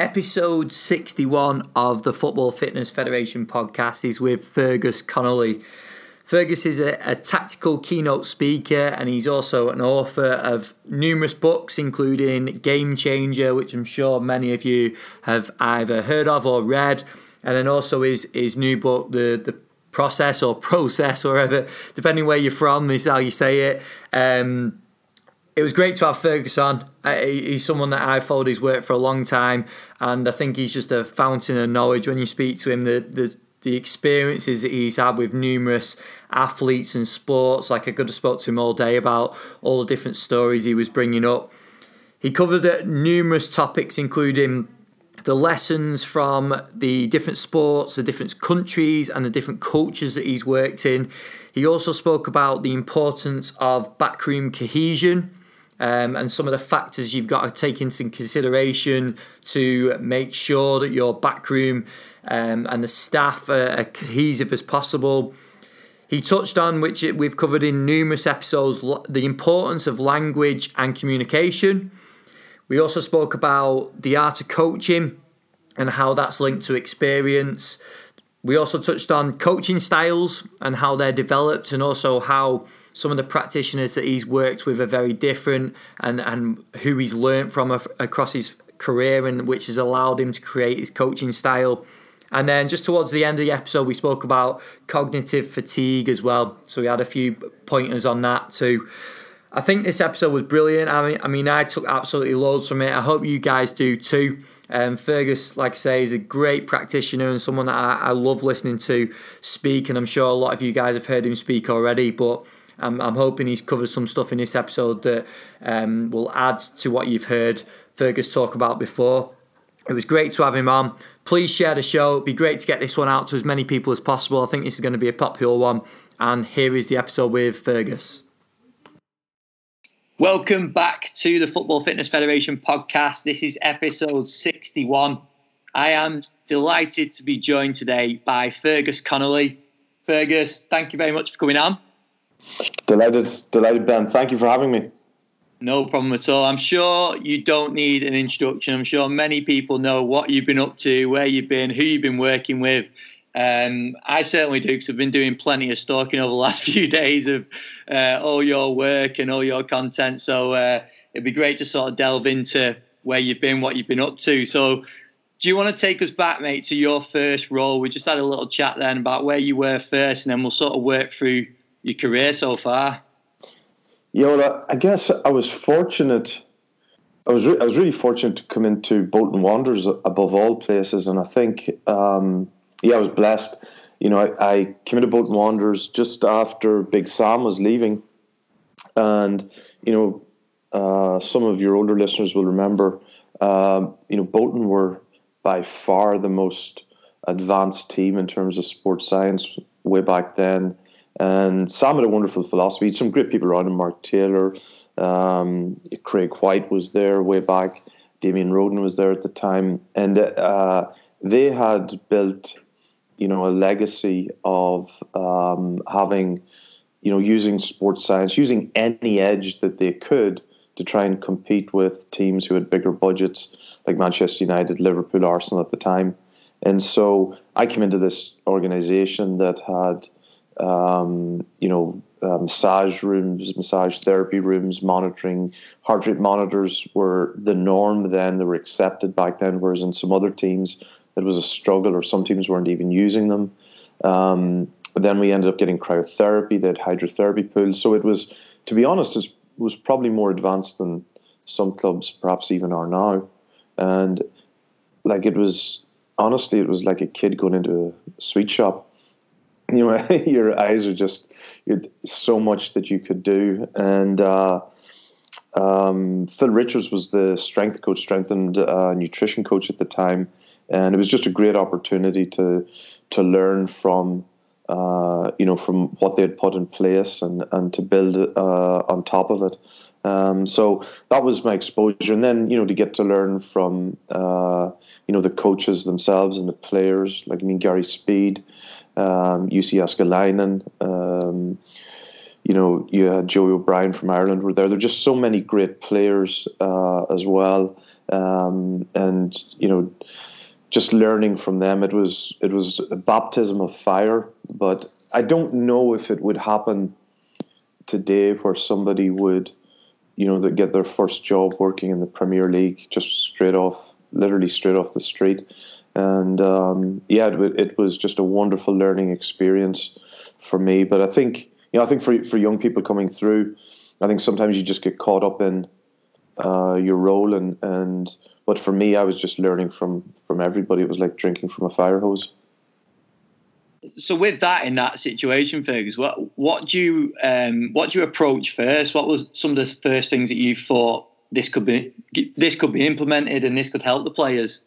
Episode 61 of the Football Fitness Federation podcast is with Fergus Connolly. Fergus is a, a, tactical keynote speaker and he's also an author of numerous books, including Game Changer, which I'm sure many of you have either heard of or read, and then also his, his new book, The, the Process or Process, or whatever, depending where you're from, is how you say it. Um, it was great to have Fergus on. Uh, he's someone that I've followed his work for a long time, and I think he's just a fountain of knowledge when you speak to him. The the the experiences that he's had with numerous athletes and sports, like I could have spoke to him all day about all the different stories he was bringing up. He covered uh, numerous topics, including the lessons from the different sports, the different countries, and the different cultures that he's worked in. He also spoke about the importance of backroom cohesion um, and some of the factors you've got to take into consideration to make sure that your backroom um, and the staff are, are cohesive as possible. He touched on, which we've covered in numerous episodes, the importance of language and communication. We also spoke about the art of coaching and how that's linked to experience. We also touched on coaching styles and how they're developed, and also how some of the practitioners that he's worked with are very different, and, and who he's learned from across his career, and which has allowed him to create his coaching style. And then just towards the end of the episode, we spoke about cognitive fatigue as well. So we had a few pointers on that too. I think this episode was brilliant. I mean, I mean, I took absolutely loads from it. I hope you guys do too. Um, Fergus, like I say, is a great practitioner and someone that I, I love listening to speak. And I'm sure a lot of you guys have heard him speak already. But I'm, I'm hoping he's covered some stuff in this episode that um, will add to what you've heard Fergus talk about before. It was great to have him on. Please share the show. It'd be great to get this one out to as many people as possible. I think this is going to be a popular one. And here is the episode with Fergus. Welcome back to the Football Fitness Federation podcast. This is episode 61. I am delighted to be joined today by Fergus Connolly. Fergus, thank you very much for coming on. Delighted, delighted, Ben. Thank you for having me. No problem at all. I'm sure you don't need an introduction. I'm sure many people know what you've been up to, where you've been, who you've been working with. Um, I certainly do because I've been doing plenty of stalking over the last few days of uh, all your work and all your content. So uh, it'd be great to sort of delve into where you've been, what you've been up to. So, do you want to take us back, mate, to your first role? We just had a little chat then about where you were first, and then we'll sort of work through your career so far. Yeah, well, I guess I was fortunate. I was re- I was really fortunate to come into Bolton Wanderers above all places, and I think. Um, yeah, I was blessed. You know, I, I came into Bolton Wanderers just after Big Sam was leaving, and you know, uh, some of your older listeners will remember. Um, you know, Bolton were by far the most advanced team in terms of sports science way back then. And Sam had a wonderful philosophy. Some great people around him. Mark Taylor, um, Craig White was there way back. Damien Roden was there at the time, and uh, they had built you know a legacy of um, having you know using sports science using any edge that they could to try and compete with teams who had bigger budgets like Manchester United, Liverpool, Arsenal at the time. And so I came into this organization that had, um, you know, uh, massage rooms, massage therapy rooms, monitoring, heart rate monitors were the norm then. They were accepted back then, whereas in some other teams, it was a struggle, or some teams weren't even using them. Um, then we ended up getting cryotherapy, that hydrotherapy pools. So it was, to be honest, it was probably more advanced than some clubs perhaps even are now. And like it was, honestly, it was like a kid going into a sweet shop. You know, your eyes are just so much that you could do. And uh, um, Phil Richards was the strength coach, strength and uh, nutrition coach at the time and it was just a great opportunity to to learn from uh, you know from what they had put in place and and to build uh, on top of it. Um, so that was my exposure, and then you know to get to learn from uh, you know the coaches themselves and the players, like I mean Gary Speed, um, Jussi Jääskeläinen. Um, you know, you had Joey O'Brien from Ireland were there. There are just so many great players uh, as well um, and you know, just learning from them. It was it was a baptism of fire, but I don't know if it would happen today where somebody would, you know, that get their first job working in the Premier League just straight off, literally straight off the street. And um, yeah, it, it was just a wonderful learning experience for me. But I think, you know, I think for for young people coming through, I think sometimes you just get caught up in uh, your role and and. But for me, I was just learning from from everybody. It was like drinking from a fire hose so with that in that situation, Fergus, what what do you um, what do you approach first? What was some of the first things that you thought this could be this could be implemented and this could help the players?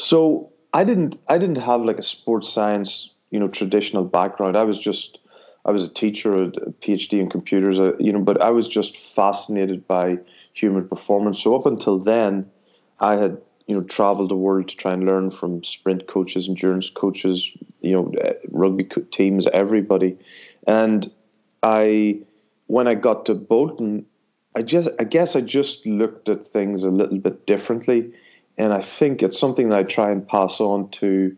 So I didn't I didn't have like a sports science you know traditional background. I was just I was a teacher, a PhD in computers, uh, you know, but I was just fascinated by human performance. So up until then, I had you know, travel the world to try and learn from sprint coaches, endurance coaches, you know, uh, rugby teams, everybody. And I, when I got to Bolton, I just, I guess I just looked at things a little bit differently. And I think it's something that I try and pass on to,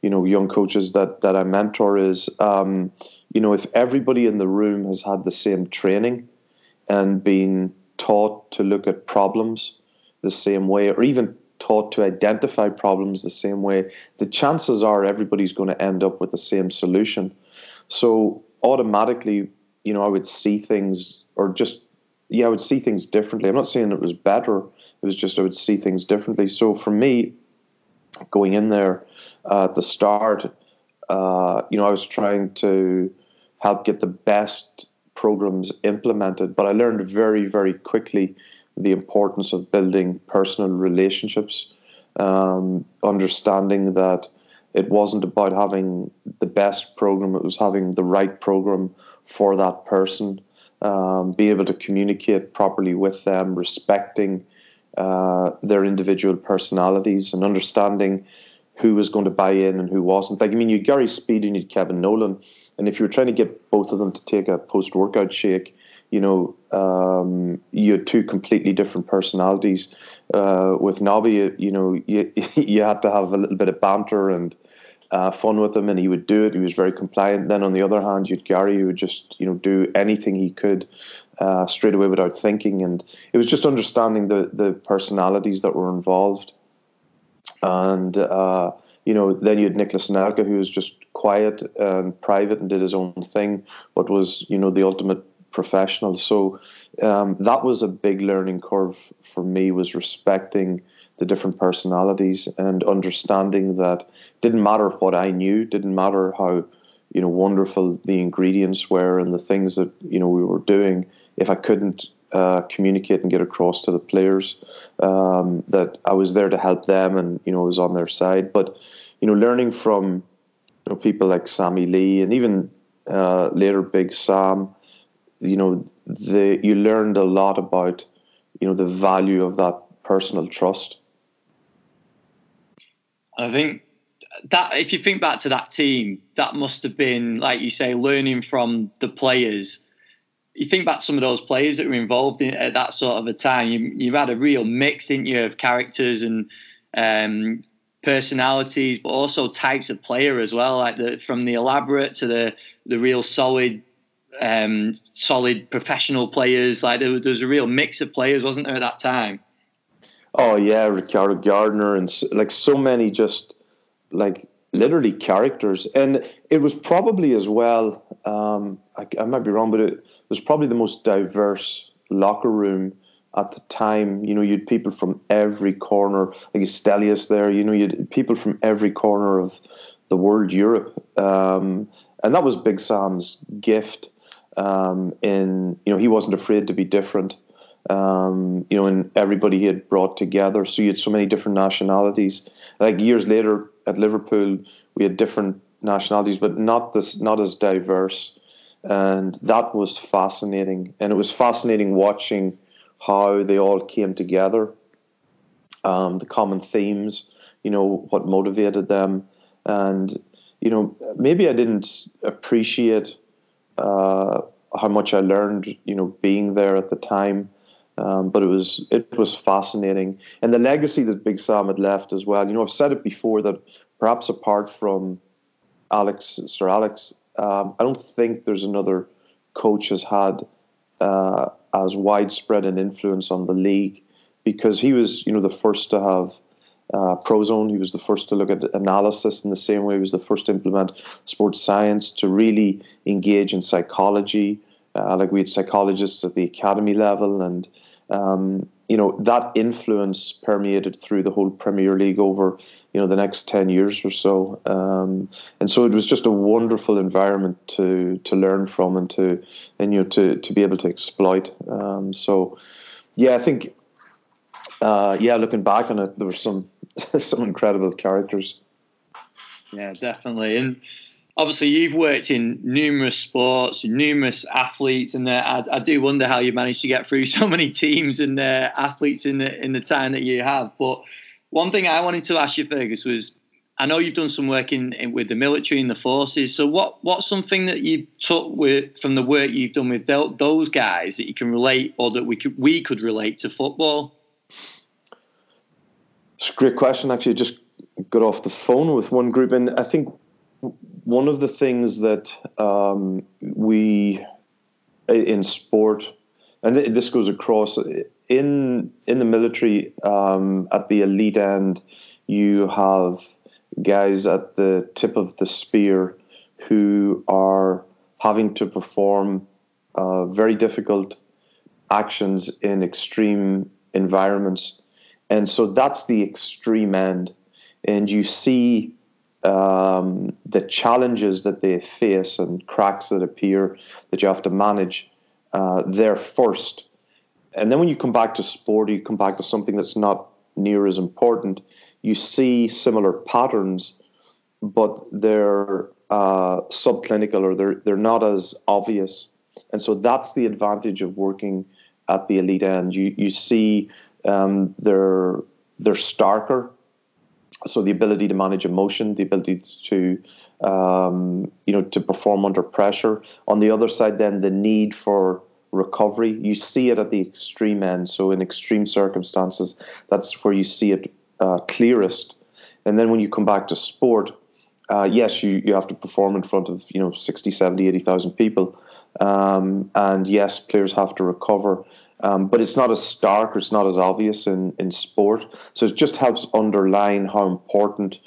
you know, young coaches that, that I mentor is, um, you know, if everybody in the room has had the same training and been taught to look at problems the same way, or even taught to identify problems the same way, the chances are everybody's going to end up with the same solution. So automatically, you know, I would see things or just yeah, I would see things differently. I'm not saying it was better. It was just I would see things differently. So for me, going in there uh, at the start, uh, you know, I was trying to help get the best programs implemented, but I learned very, very quickly the importance of building personal relationships, um, understanding that it wasn't about having the best program, it was having the right program for that person, um, be able to communicate properly with them, respecting uh, their individual personalities, and understanding who was going to buy in and who wasn't. Like, I mean, you Gary Speed and you Kevin Nolan, and if you were trying to get both of them to take a post workout shake, you know, um, you had two completely different personalities. Uh, with Nobby, you know, you, you had to have a little bit of banter and uh, fun with him, and he would do it. He was very compliant. Then on the other hand, you'd Gary, who would just, you know, do anything he could uh, straight away without thinking. And it was just understanding the the personalities that were involved. And uh, you know, then you had Nicolas Anelka, who was just quiet and private and did his own thing, but was, you know, the ultimate professional. So um, that was a big learning curve for me was respecting the different personalities and understanding that didn't matter what I knew, didn't matter how you know wonderful the ingredients were and the things that you know we were doing. If I couldn't uh, communicate and get across to the players um, that I was there to help them and you know was on their side. But you know, learning from you know people like Sammy Lee and even uh, later Big Sam you know, the you learned a lot about, you know, the value of that personal trust. I think that if you think back to that team, that must have been, like you say, learning from the players. You think back some of those players that were involved in at that sort of a time. You you had a real mix, didn't you, of characters and um, personalities, but also types of player as well, like the from the elaborate to the the real solid um, solid professional players. Like there, was a real mix of players, wasn't there, at that time? Oh yeah, Ricardo Gardner and like so many just like literally characters, and it was probably as well. Um, I, I, might be wrong, but it was probably the most diverse locker room at the time. You know, you had people from every corner, like Stelios there. You know, you had people from every corner of the world, Europe, um, and that was Big Sam's gift um, in you know he wasn't afraid to be different. Um, you know, and everybody he had brought together. So you had so many different nationalities. Like years later at Liverpool, we had different nationalities, but not this, not as diverse. And that was fascinating. And it was fascinating watching how they all came together, um, the common themes, you know, what motivated them. And, you know, maybe I didn't appreciate uh, how much I learned, you know, being there at the time. Um, but it was it was fascinating, and the legacy that Big Sam had left as well. You know, I've said it before that perhaps apart from Alex, Sir Alex, um, I don't think there's another coach has had uh, as widespread an influence on the league because he was, you know, the first to have uh, Prozone. He was the first to look at analysis in the same way. He was the first to implement sports science to really engage in psychology. Uh, like we had psychologists at the academy level, and um, you know that influence permeated through the whole Premier League over you know the next ten years or so. Um, and so it was just a wonderful environment to to learn from and to and you know to to be able to exploit. Um, so yeah, I think uh, yeah, looking back on it, there were some some incredible characters. Yeah, definitely. And obviously, you've worked in numerous sports, numerous athletes, and uh, I, I, do wonder how you managed to get through so many teams and uh, athletes in the in the time that you have. But one thing I wanted to ask you, Fergus, was I know you've done some work in, in, with the military and the forces. So, what what's something that you took with from the work you've done with those guys that you can relate, or that we could we could relate to football? It's a great question. Actually, I just got off the phone with one group, and I think one of the things that um, we in sport, and this goes across in in the military um, at the elite end, you have guys at the tip of the spear who are having to perform uh, very difficult actions in extreme environments and so that's the extreme end. And you see um, the challenges that they face and cracks that appear that you have to manage uh, there first. And then when you come back to sport, you come back to something that's not near as important, you see similar patterns, but they're uh, subclinical or they're, they're not as obvious. And so that's the advantage of working at the elite end. You, you see um, they're they're starker. So the ability to manage emotion, the ability to um, you know to perform under pressure. On the other side, then the need for recovery. You see it at the extreme end. So in extreme circumstances, that's where you see it uh, clearest. And then when you come back to sport, uh, yes, you, you have to perform in front of you know 60, 70, 80,000 people. Um, and yes, players have to recover. Um, but it's not as stark or it's not as obvious in, in sport. So it just helps underline how important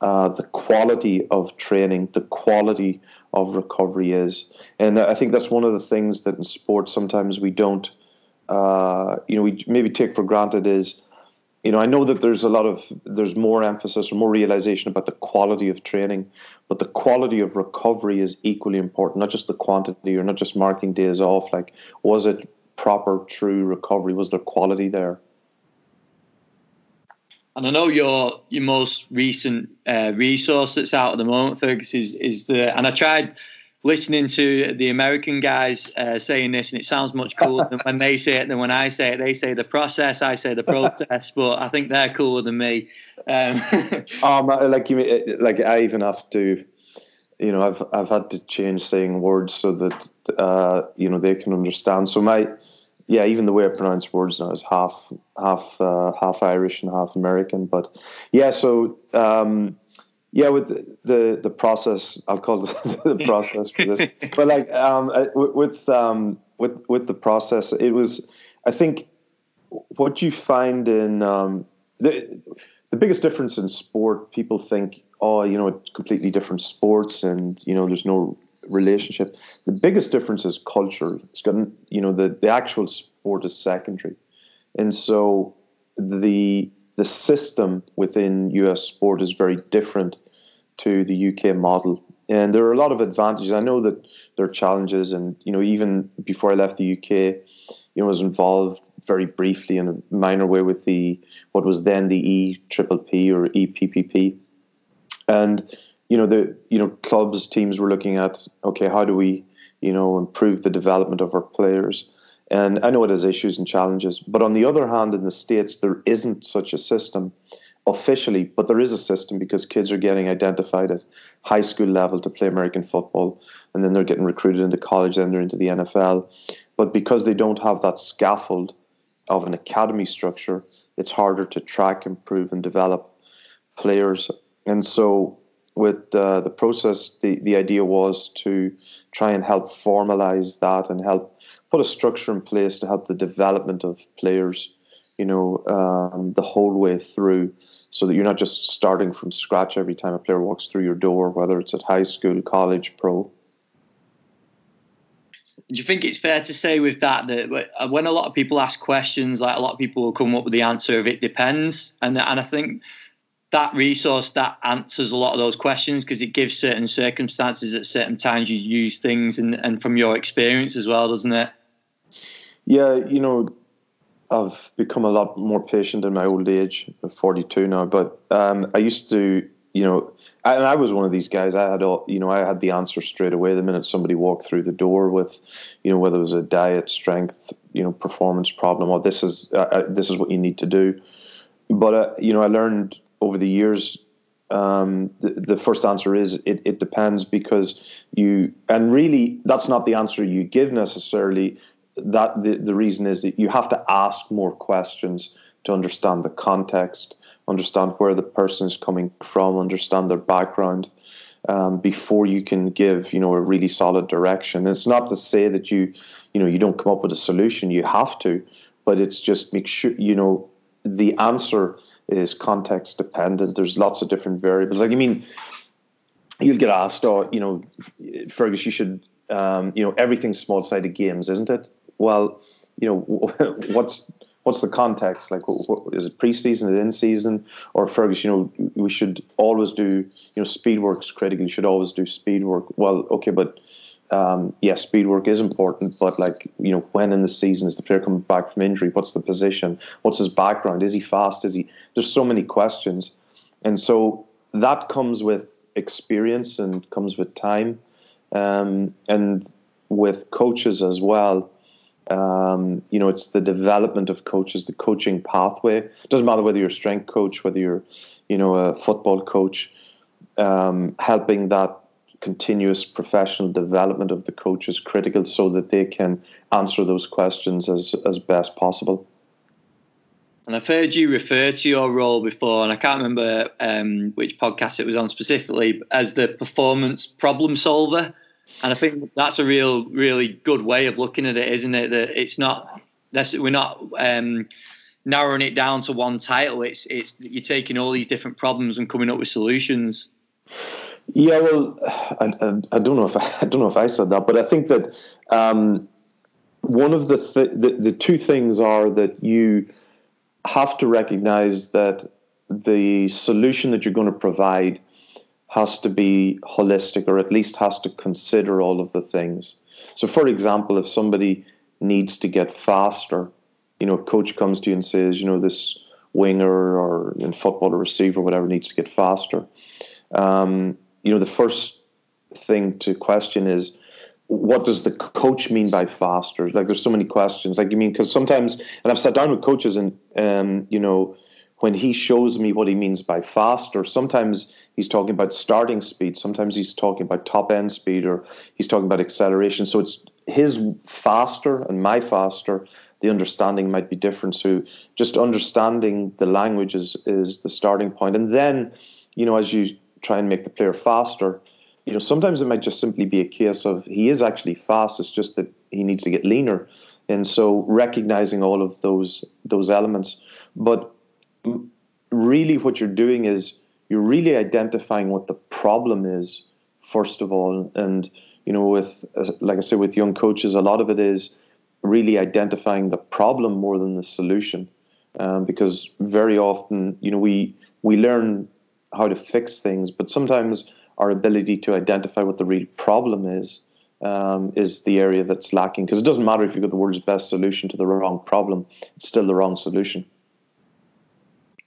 uh, the quality of training, the quality of recovery is. And I think that's one of the things that in sport sometimes we don't, uh, you know, we maybe take for granted is, you know, I know that there's a lot of, there's more emphasis or more realization about the quality of training, but the quality of recovery is equally important, not just the quantity or not just marking days off. Like, was it proper, true recovery? Was there quality there? And I know your your most recent uh, resource that's out at the moment, Fergus, is is the. And I tried listening to the American guys uh, saying this, and it sounds much cooler than when they say it than when I say it. They say the process, I say the process, but I think they're cooler than me. Um, um like you, like I even have to, you know, I've I've had to change saying words so that uh, you know they can understand. So my yeah, even the way I pronounce words now is half half uh, half Irish and half American. But yeah, so um, yeah, with the, the, the process, I'll call it the process for this. but like um, with um, with with the process, it was I think what you find in um, the the biggest difference in sport. People think, oh, you know, it's completely different sports, and you know, there's no relationship. The biggest difference is culture. It's got you know the the actual sport is secondary, and so the the system within US sport is very different to the UK model. And there are a lot of advantages. I know that there are challenges, and you know, even before I left the UK, you know, I was involved very briefly in a minor way with the what was then the E Triple P or EPPP, and you know the you know clubs teams were looking at okay how do we you know improve the development of our players and I know it has issues and challenges but on the other hand in the states there isn't such a system officially but there is a system because kids are getting identified at high school level to play American football and then they're getting recruited into college then they're into the NFL but because they don't have that scaffold of an academy structure, it's harder to track, improve, and develop players. And so, with uh, the process, the, the idea was to try and help formalize that and help put a structure in place to help the development of players, you know, um, the whole way through, so that you're not just starting from scratch every time a player walks through your door, whether it's at high school, college, pro. Do you think it's fair to say with that that uh, when a lot of people ask questions, like a lot of people will come up with the answer of it depends, and and I think that resource that answers a lot of those questions because it gives certain circumstances at certain times you use things and, and from your experience as well, doesn't it? Yeah, you know, I've become a lot more patient in my old age. I'm 42 now, but um, I used to, you know, and I was one of these guys. I had, all, you know, I had the answer straight away the minute somebody walked through the door with, you know, whether it was a diet, strength, you know, performance problem, or this is uh, uh this is what you need to do. But uh, you know, I learned over the years, um, the, the, first answer is it, it depends because you, and really that's not the answer you give necessarily. That the, the reason is that you have to ask more questions to understand the context, understand where the person is coming from, understand their background. Um, before you can give you know a really solid direction. And it's not to say that you you know you don't come up with a solution. You have to, but it's just make sure you know the answer is context dependent. There's lots of different variables. Like, I mean, you'll get asked, oh, you know, Fergus, you should, um, you know, everything's small sided games, isn't it? Well, you know, what's what's the context? Like, what, is it preseason, is it in season, or Fergus? You know, we should always do, you know, speed work's critical. You should always do speed work. Well, okay, but um, yes, speed work is important, but like you know, when in the season is the player coming back from injury? What's the position? What's his background? Is he fast? Is he? There's so many questions, and so that comes with experience and comes with time, um, and with coaches as well. Um, you know, it's the development of coaches, the coaching pathway. It doesn't matter whether you're a strength coach, whether you're, you know, a football coach. Um, helping that continuous professional development of the coach is critical so that they can answer those questions as, as best possible. And I've heard you refer to your role before, and I can't remember um, which podcast it was on specifically, as the performance problem solver. And I think that's a real, really good way of looking at it, isn't it? That it's not, we're not um, narrowing it down to one title. It's, it's you're taking all these different problems and coming up with solutions. Yeah, well, I, I, I, don't know if I, I, don't know if I said that, but I think that um, one of the, th- the the two things are that you have to recognize that the solution that you're going to provide has to be holistic, or at least has to consider all of the things. So, for example, if somebody needs to get faster, you know, a coach comes to you and says, you know, this winger or in football a receiver, whatever, needs to get faster. Um, you know, the first thing to question is what does the coach mean by faster? Like, there's so many questions. Like, you mean because sometimes, and I've sat down with coaches, and um, you know, when he shows me what he means by faster, sometimes he's talking about starting speed, sometimes he's talking about top end speed, or he's talking about acceleration. So it's his faster and my faster. The understanding might be different. So just understanding the language is is the starting point, and then, you know, as you try and make the player faster. You know, sometimes it might just simply be a case of he is actually fast. It's just that he needs to get leaner, and so recognizing all of those those elements. But really, what you're doing is you're really identifying what the problem is first of all, and you know, with like I said, with young coaches, a lot of it is really identifying the problem more than the solution, um, because very often, you know, we we learn how to fix things, but sometimes our ability to identify what the real problem is um, is the area that's lacking. Because it doesn't matter if you've got the world's best solution to the wrong problem; it's still the wrong solution.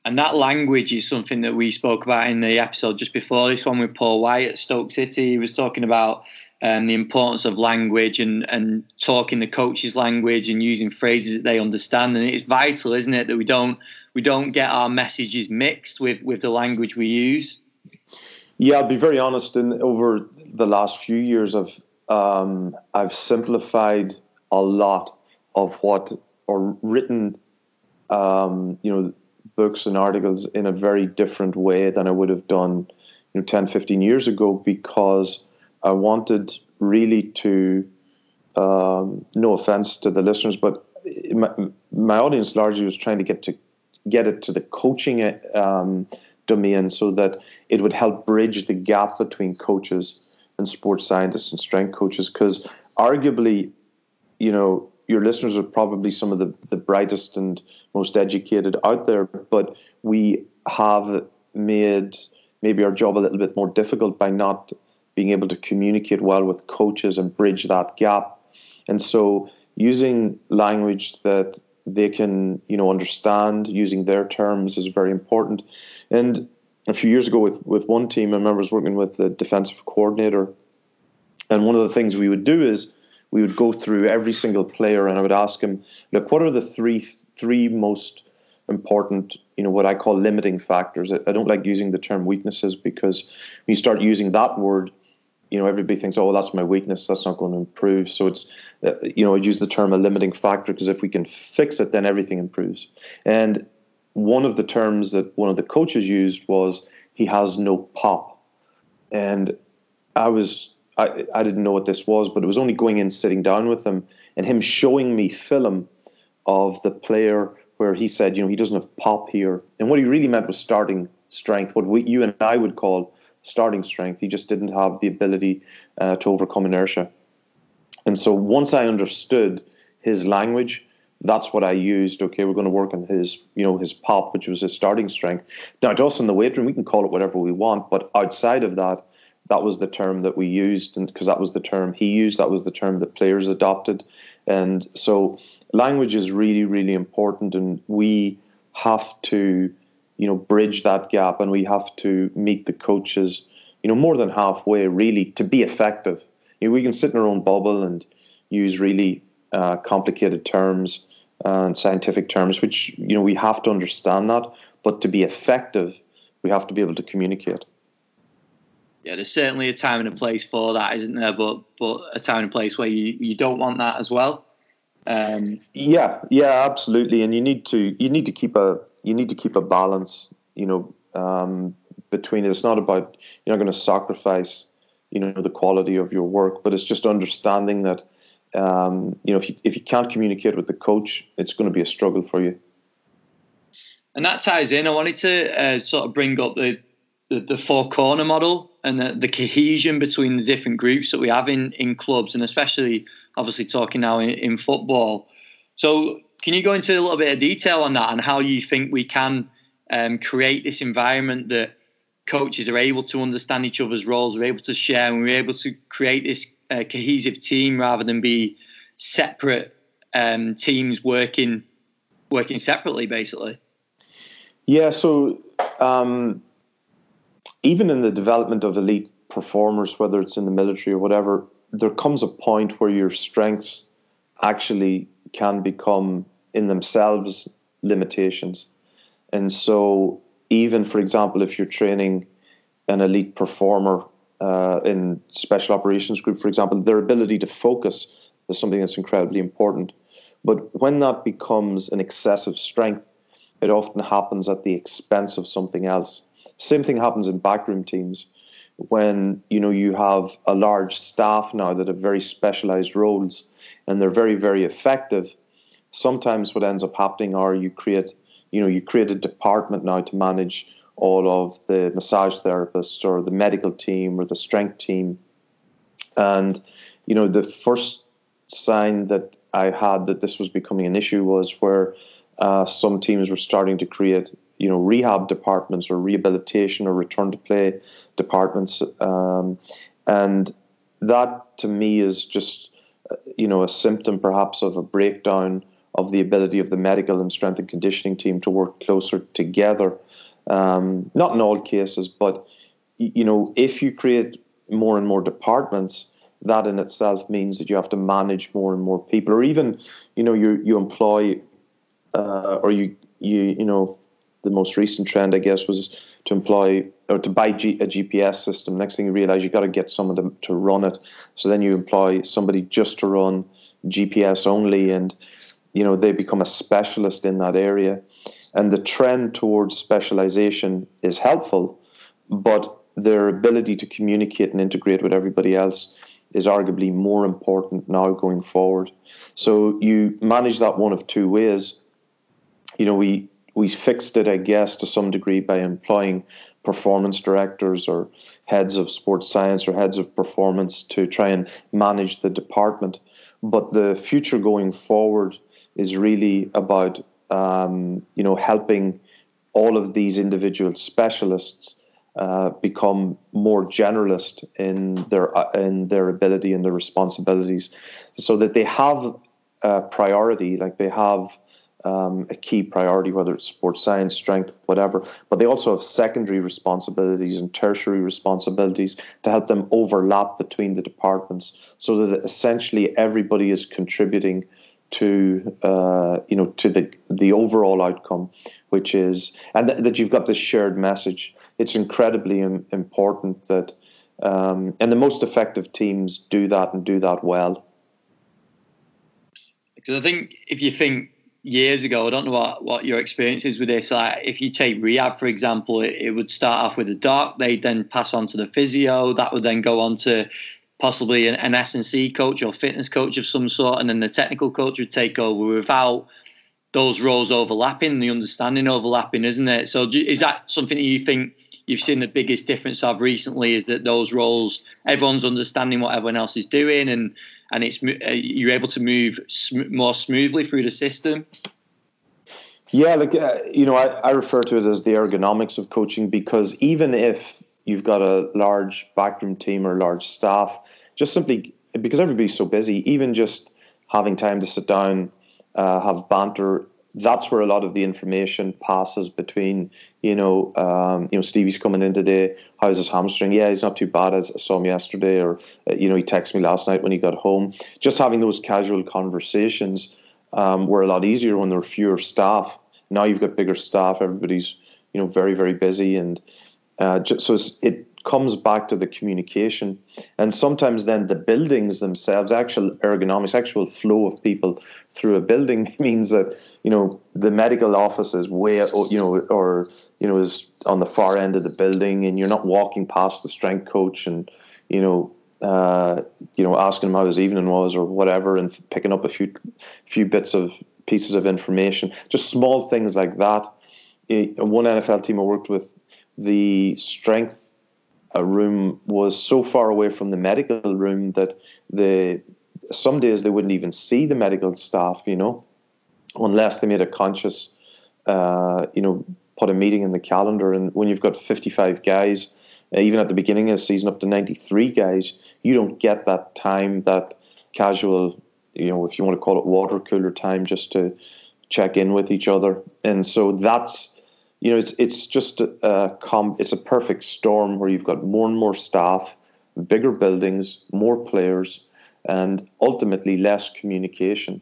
And that language is something that we spoke about in the episode just before this one with Paul White at Stoke City. He was talking about um, the importance of language and, and talking the coach's language and using phrases that they understand. And it's vital, isn't it, that we don't we don't get our messages mixed with with the language we use. Yeah, I'll be very honest. In over the last few years, I've um, I've simplified a lot of what or written um, you know, books and articles in a very different way than I would have done, you know, 10, 15 years ago because I wanted really to, um, no offense to the listeners, but my, my, audience largely was trying to get to get it to the coaching um, domain so that it would help bridge the gap between coaches and sports scientists and strength coaches. Because arguably, you know, your listeners are probably some of the, the brightest and most educated out there, but we have made maybe our job a little bit more difficult by not being able to communicate well with coaches and bridge that gap. And so using language that they can, you know, understand, using their terms is very important. And a few years ago with, with one team, I remember I was working with the defensive coordinator. And one of the things we would do is we would go through every single player and I would ask him, look, what are the three three most important, you know, what I call limiting factors. I, don't like using the term weaknesses because when you start using that word, you know, everybody thinks, oh, that's my weakness. That's not going to improve. So it's, uh, you know, I use the term a limiting factor because if we can fix it, then everything improves. And one of the terms that one of the coaches used was he has no pop. And I was I, I didn't know what this was, but it was only going in, sitting down with him, and him showing me film of the player where he said, you know, he doesn't have pop here. And what he really meant was starting strength, what we, you and I would call starting strength. He just didn't have the ability uh, to overcome inertia. And so once I understood his language, that's what I used. Okay, we're going to work on his, you know, his pop, which was his starting strength. Now, to us in the weight room, we can call it whatever we want, but outside of that, that was the term that we used, and because that was the term he used, that was the term that players adopted, and so language is really, really important, and we have to, you know, bridge that gap, and we have to meet the coaches, you know, more than halfway, really, to be effective. You know, we can sit in our own bubble and use really uh, complicated terms and scientific terms, which you know we have to understand that, but to be effective, we have to be able to communicate yeah, there's certainly a time and a place for that, isn't there? But but a time and a place where you, you don't want that as well. Um, yeah, yeah, absolutely. And you need to you need to keep a you need to keep a balance. You know, um, between it. It's not about you're not going to sacrifice you know the quality of your work, but it's just understanding that um, you know if you if you can't communicate with the coach, it's going to be a struggle for you. And that ties in. I wanted to uh, sort of bring up the the, the four corner model and the, the, cohesion between the different groups that we have in, in clubs and especially obviously talking now in, in football. So can you go into a little bit of detail on that and how you think we can um, create this environment that coaches are able to understand each other's roles, are able to share, and we're able to create this uh, cohesive team rather than be separate um, teams working working separately, basically. Yeah. So um, even in the development of elite performers, whether it's in the military or whatever, there comes a point where your strengths actually can become in themselves limitations. And so, even for example, if you're training an elite performer uh, in special operations group, for example, their ability to focus is something that's incredibly important. But when that becomes an excessive strength, it often happens at the expense of something else. Same thing happens in backroom teams when you know you have a large staff now that have very specialized roles and they're very very effective sometimes what ends up happening are you create you know you create a department now to manage all of the massage therapists or the medical team or the strength team. And you know the first sign that i had that this was becoming an issue was where uh, some teams were starting to create you know rehab departments or rehabilitation or return to play departments. Um, and that to me is just uh, you know a symptom perhaps of a breakdown of the ability of the medical and strength and conditioning team to work closer together um, not in all cases but you know if you create more and more departments that in itself means that you have to manage more and more people or even you know you you employ uh, or you you you know the most recent trend, I guess, was to employ or to buy G, a GPS system. Next thing you realize, you've got to get someone to, to run it. So then you employ somebody just to run GPS only, and you know they become a specialist in that area, and the trend towards specialization is helpful, but their ability to communicate and integrate with everybody else is arguably more important now going forward. So you manage that one of two ways. You know, we we fixed it, I guess, to some degree by employing performance directors or heads of sports science or heads of performance to try and manage the department. But the future going forward is really about um, you know helping all of these individual specialists uh, become more generalist in their uh, in their ability and their responsibilities, so that they have a priority, like they have um, a key priority, whether it's sports science, strength, whatever. But they also have secondary responsibilities and tertiary responsibilities to help them overlap between the departments, so that essentially everybody is contributing to uh, you know to the the overall outcome, which is and th- that you've got this shared message. It's incredibly Im- important that um, and the most effective teams do that and do that well. Because I think if you think years ago, I don't know what, what your experience is with this. Like if you take rehab, for example, it, it would start off with a doc, they'd then pass on to the physio, that would then go on to possibly an, an S&C coach or fitness coach of some sort, and then the technical coach would take over without those roles overlapping, the understanding overlapping, isn't it? So is that something that you think you've seen the biggest difference of recently? Is that those roles, everyone's understanding what everyone else is doing, and and it's uh, you're able to move sm- more smoothly through the system. Yeah, like uh, you know, I, I refer to it as the ergonomics of coaching because even if you've got a large backroom team or large staff, just simply because everybody's so busy, even just having time to sit down, uh, have banter. That's where a lot of the information passes between, you know, um, you know, Stevie's coming in today. How's his hamstring? Yeah, he's not too bad. As I saw him yesterday, or uh, you know, he texted me last night when he got home. Just having those casual conversations um, were a lot easier when there were fewer staff. Now you've got bigger staff. Everybody's, you know, very very busy, and uh, so it comes back to the communication, and sometimes then the buildings themselves, actual ergonomics, actual flow of people through a building means that you know the medical office is way, you know, or you know is on the far end of the building, and you're not walking past the strength coach, and you know uh, you know, asking him how his evening was or whatever, and picking up a few few bits of pieces of information, just small things like that. One NFL team I worked with the strength room was so far away from the medical room that the some days they wouldn't even see the medical staff, you know, unless they made a conscious, uh, you know, put a meeting in the calendar. And when you've got 55 guys, uh, even at the beginning of the season, up to 93 guys, you don't get that time, that casual, you know, if you want to call it water cooler time, just to check in with each other. And so that's you know, it's it's just a com- it's a perfect storm where you've got more and more staff, bigger buildings, more players, and ultimately less communication.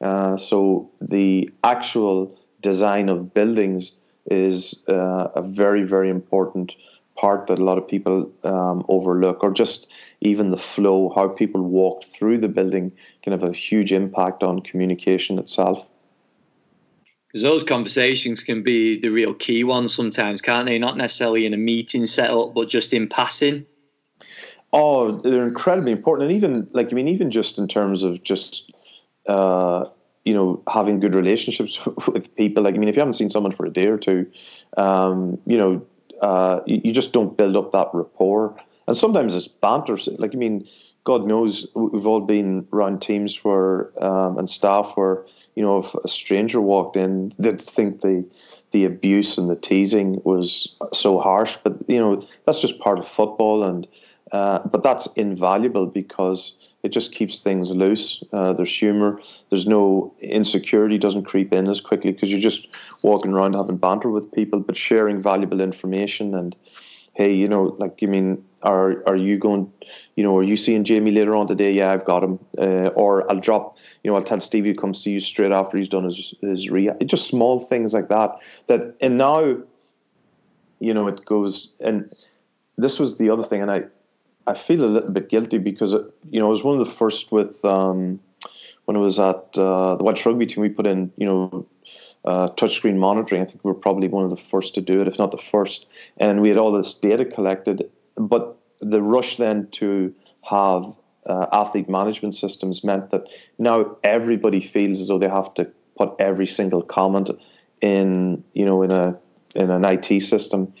Uh, so the actual design of buildings is uh, a very very important part that a lot of people um, overlook, or just even the flow, how people walk through the building can have a huge impact on communication itself because those conversations can be the real key ones sometimes, can't they? Not necessarily in a meeting setup, but just in passing. Oh, they're incredibly important, and even like I mean, even just in terms of just uh, you know having good relationships with people. Like I mean, if you haven't seen someone for a day or two, um, you know, uh, you, just don't build up that rapport. And sometimes it's banter. Like I mean, God knows we've all been around teams where um, and staff where you know, if a stranger walked in, they'd think the the abuse and the teasing was so harsh. But you know, that's just part of football, and uh, but that's invaluable because it just keeps things loose. Uh, there's humour. There's no insecurity doesn't creep in as quickly because you're just walking around having banter with people, but sharing valuable information and hey, you know, like you mean, are are you going, you know, are you seeing Jamie later on today? Yeah, I've got him. Uh, or I'll drop, you know, I'll tell Stevie to come see you straight after he's done his his rehab. Just small things like that. That and now, you know, it goes and this was the other thing, and I I feel a little bit guilty because it, you know I was one of the first with um, when I was at uh, the Welsh rugby team, we put in you know uh, touchscreen monitoring. I think we were probably one of the first to do it, if not the first. And we had all this data collected, but the rush then to have uh, athlete management systems meant that now everybody feels as though they have to put every single comment in you know in a in an IT system,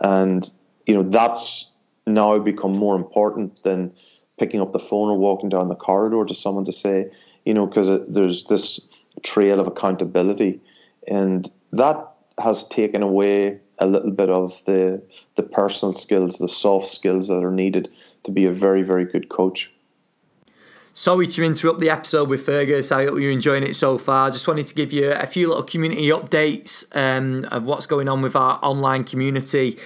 and you know that's now become more important than picking up the phone or walking down the corridor to someone to say you know because there's this trail of accountability, and that has taken away a little bit of the the personal skills, the soft skills that are needed to be a very very good coach. Sorry to interrupt the episode with Fergus. I hope you're enjoying it so far. Just wanted to give you a few little community updates um, of what's going on with our online community.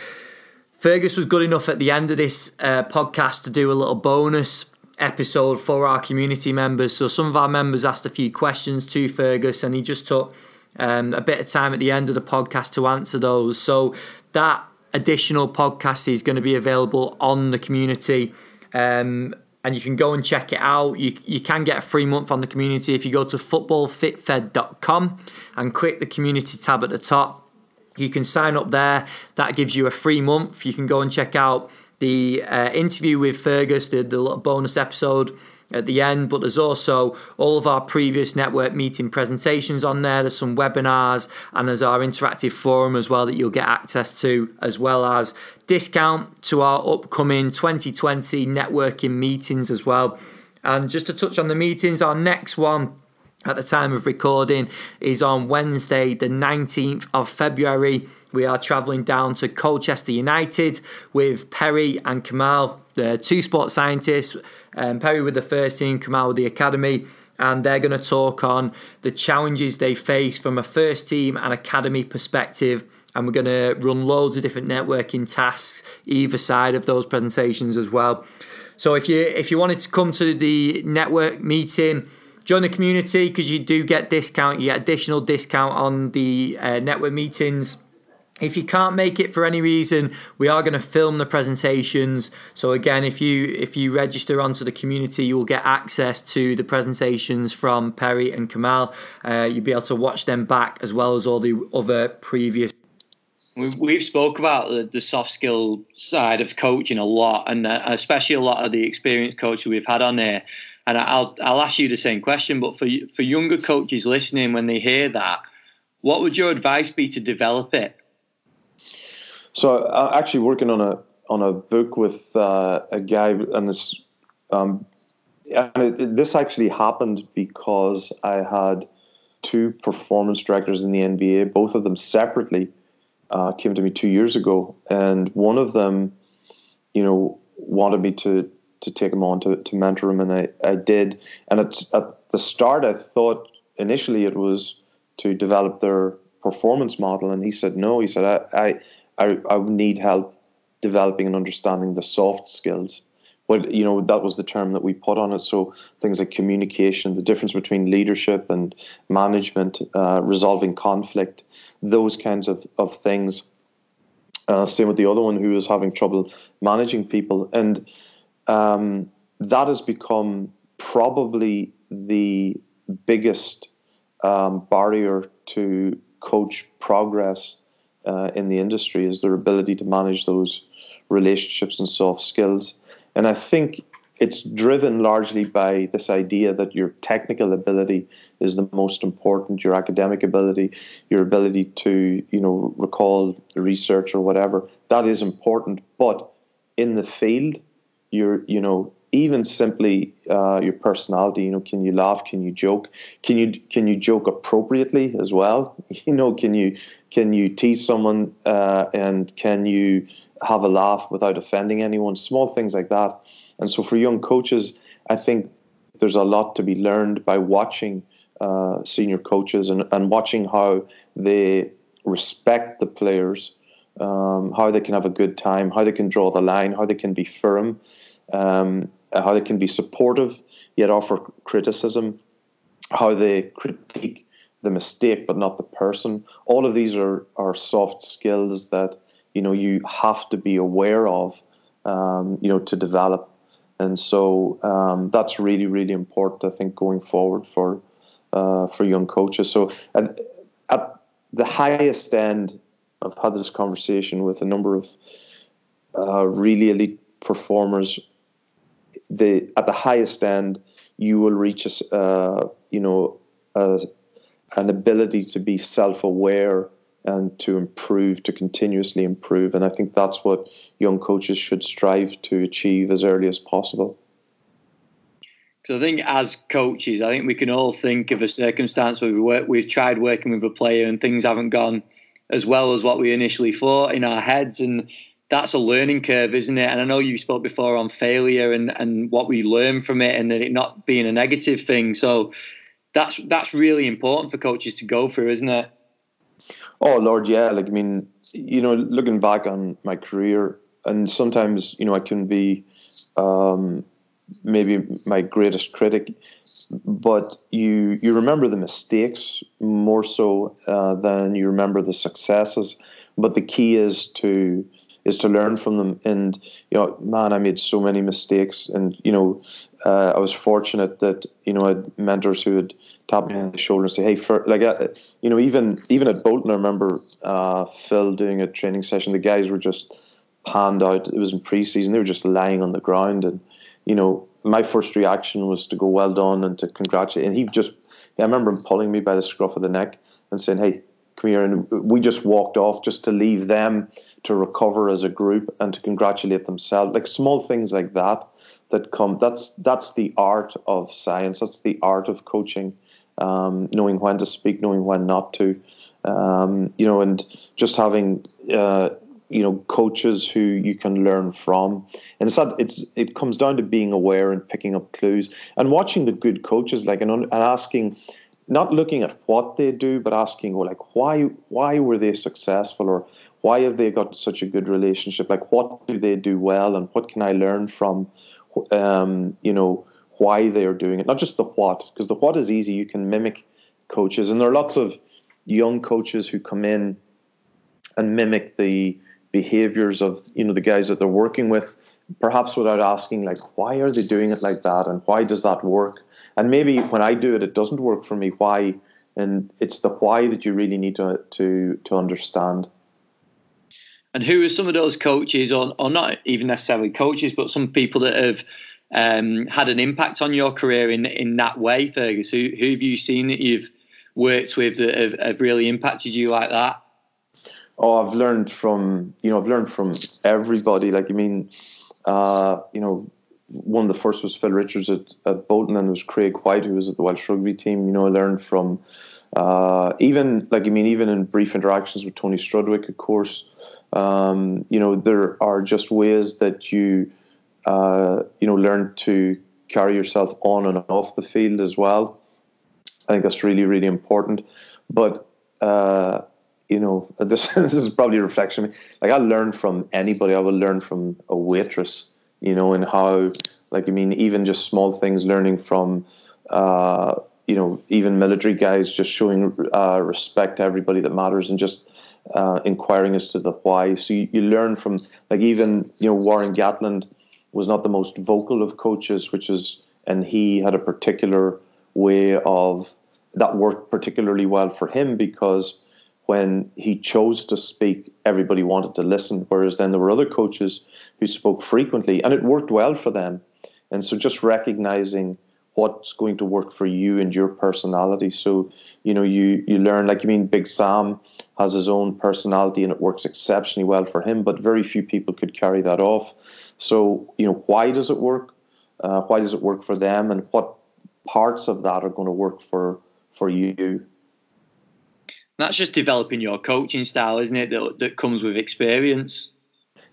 Fergus was good enough at the end of this uh, podcast to do a little bonus episode for our community members. So some of our members asked a few questions to Fergus, and he just took um, a bit of time at the end of the podcast to answer those. So that additional podcast is going to be available on the community. Um, and you can go and check it out. You, you can get a free month on the community if you go to footballfitfed.com and click the community tab at the top. You can sign up there. That gives you a free month. You can go and check out the uh, interview with Fergus, the, the little bonus episode at the end, but there's also all of our previous network meeting presentations on there. There's some webinars and there's our interactive forum as well that you'll get access to, as well as discount to our upcoming 2020 networking meetings as well. And just to touch on the meetings, our next one at the time of recording is on Wednesday, the 19th of February. We are travelling down to Colchester United with Perry and Kamal, the two sports scientists. Um, Perry with the first team, Kamal with the academy, and they're going to talk on the challenges they face from a first team and academy perspective. And we're going to run loads of different networking tasks either side of those presentations as well. So if you if you wanted to come to the network meeting join the community because you do get discount. You get additional discount on the uh, network meetings. If you can't make it for any reason, we are going to film the presentations. So again, if you if you register onto the community, you will get access to the presentations from Perry and Kamal. Uh, you'll be able to watch them back as well as all the other previous We've, we've spoke about the, the soft skill side of coaching a lot, and uh, especially a lot of the experienced coaches we've had on there. And I'll I'll ask you the same question, but for for younger coaches listening, when they hear that, what would your advice be to develop it? So I'm actually working on a on a book with uh, a guy, and this um, and it, it, this actually happened because I had two performance directors in the NBA, both of them separately, uh, came to me two years ago, and one of them, you know, wanted me to to take him on to, to mentor him, and I, I did. And at, at the start, I thought initially it was to develop their performance model, and he said no. He said I I I, I need help developing and understanding the soft skills. But you know that was the term that we put on it. So things like communication, the difference between leadership and management, uh, resolving conflict, those kinds of, of things. Uh, same with the other one who was having trouble managing people, and um, that has become probably the biggest um, barrier to coach progress uh, in the industry is their ability to manage those relationships and soft skills. And I think it's driven largely by this idea that your technical ability is the most important, your academic ability, your ability to, you know, recall the research or whatever. That is important. But in the field, you're you know even simply uh, your personality you know can you laugh? Can you joke? Can you can you joke appropriately as well? You know can you can you tease someone uh, and can you have a laugh without offending anyone? Small things like that. And so for young coaches i think there's a lot to be learned by watching uh, senior coaches and, and watching how they respect the players um, how they can have a good time, how they can draw the line, how they can be firm, um, how they can be supportive yet offer criticism, how they critique the mistake but not the person. All of these are, are soft skills that you know you have to be aware of, um, you know, to develop. And so um, that's really, really important, I think, going forward for uh, for young coaches. So at, at, the highest end, I've had this conversation with a number of uh, really elite performers. The at the highest end, you will reach a, uh, you know a, an ability to be self-aware and to improve, to continuously improve. And I think that's what young coaches should strive to achieve as early as possible. So I think as coaches, I think we can all think of a circumstance where we work, we've tried working with a player and things haven't gone as well as what we initially thought in our heads. And that's a learning curve, isn't it? And I know you spoke before on failure and, and what we learn from it and that it not being a negative thing. So that's that's really important for coaches to go through, isn't it? Oh Lord, yeah. Like I mean, you know, looking back on my career, and sometimes you know I can be um, maybe my greatest critic, but you you remember the mistakes more so uh, than you remember the successes. But the key is to is to learn from them. And you know, man, I made so many mistakes, and you know, uh, I was fortunate that you know I had mentors who would tap me on the shoulder and say, "Hey, for like, uh, you know, even even at Bolton, I remember uh, Phil doing a training session. The guys were just panned out. It was in preseason; they were just lying on the ground, and you know, my first reaction was to go well done and to congratulate. And he just, I remember him pulling me by the scruff of the neck and saying, "Hey, come here." And we just walked off just to leave them to recover as a group and to congratulate themselves. Like small things like that that come. That's that's the art of science. That's the art of coaching. Um, knowing when to speak, knowing when not to. Um, you know, and just having uh, you know coaches who you can learn from and it's not it's it comes down to being aware and picking up clues and watching the good coaches like and, and asking not looking at what they do but asking well like why why were they successful? Or why have they got such a good relationship? Like what do they do well? And what can i learn from um, you know why they are doing it? Not just the what because the what is easy. You can mimic coaches. And there are lots of young coaches who come in and mimic the behaviors of you know the guys that they're working with perhaps without asking like why are they doing it like that? And why does that work and maybe when i do it it doesn't work for me. Why? And it's the why that you really need to to to understand. And who are some of those coaches or, or not even necessarily coaches but some people that have um, had an impact on your career in in that way fergus? Who, who have you seen that you've worked with that have, have really impacted you like that? Oh, I've learned from you know I've learned from everybody. Like I mean, uh, you know, one of the first was Phil Richards at, at Bolton, and there was Craig White who was at the Welsh rugby team. You know, I learned from uh, even like I mean, even in brief interactions with Tony Strudwick, of course. Um, you know, there are just ways that you uh, you know learn to carry yourself on and off the field as well. I think that's really really important. But uh, you know, this, this is probably a reflection. Like I learn from anybody. I will learn from a waitress, you know, and how, like, I mean, even just small things, learning from, uh, you know, even military guys, just showing uh, respect to everybody that matters and just uh, inquiring as to the why. So you, you learn from, like, even, you know, Warren Gatland was not the most vocal of coaches, which is, and he had a particular way of, that worked particularly well for him because when he chose to speak, everybody wanted to listen. Whereas then there were other coaches who spoke frequently, and it worked well for them. And so just recognizing what's going to work for you and your personality. So, you know, you you learn like you mean Big Sam has his own personality and it works exceptionally well for him, but very few people could carry that off. So, you know, why does it work? Uh, why does it work for them and what parts of that are going to work for for you? That's just developing your coaching style, isn't it? That, that comes with experience.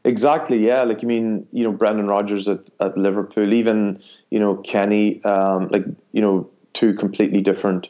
Exactly, yeah. Like you mean, you know, Brendan Rodgers at, at Liverpool, even you know Kenny, um, like you know, two completely different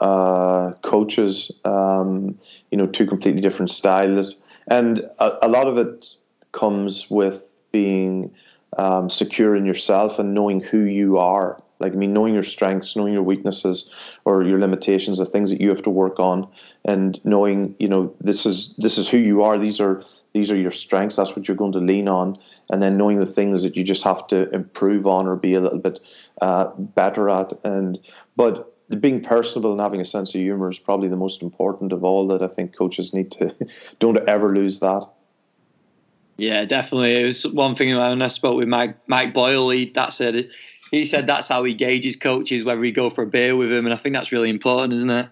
uh, coaches, um, you know, two completely different styles, and a, a, lot of it comes with being um, secure in yourself and knowing who you are. Like I mean, knowing your strengths, knowing your weaknesses, or your limitations, the things that you have to work on, and knowing you know this is this is who you are. These are these are your strengths. That's what you're going to lean on, and then knowing the things that you just have to improve on or be a little bit uh, better at. And but being personable and having a sense of humor is probably the most important of all that I think coaches need to don't ever lose that. Yeah, definitely. It was one thing when I spoke with Mike Mike Boyle. He that said. He said that's how he gauges coaches whether he go for a beer with him, and I think that's really important, isn't it?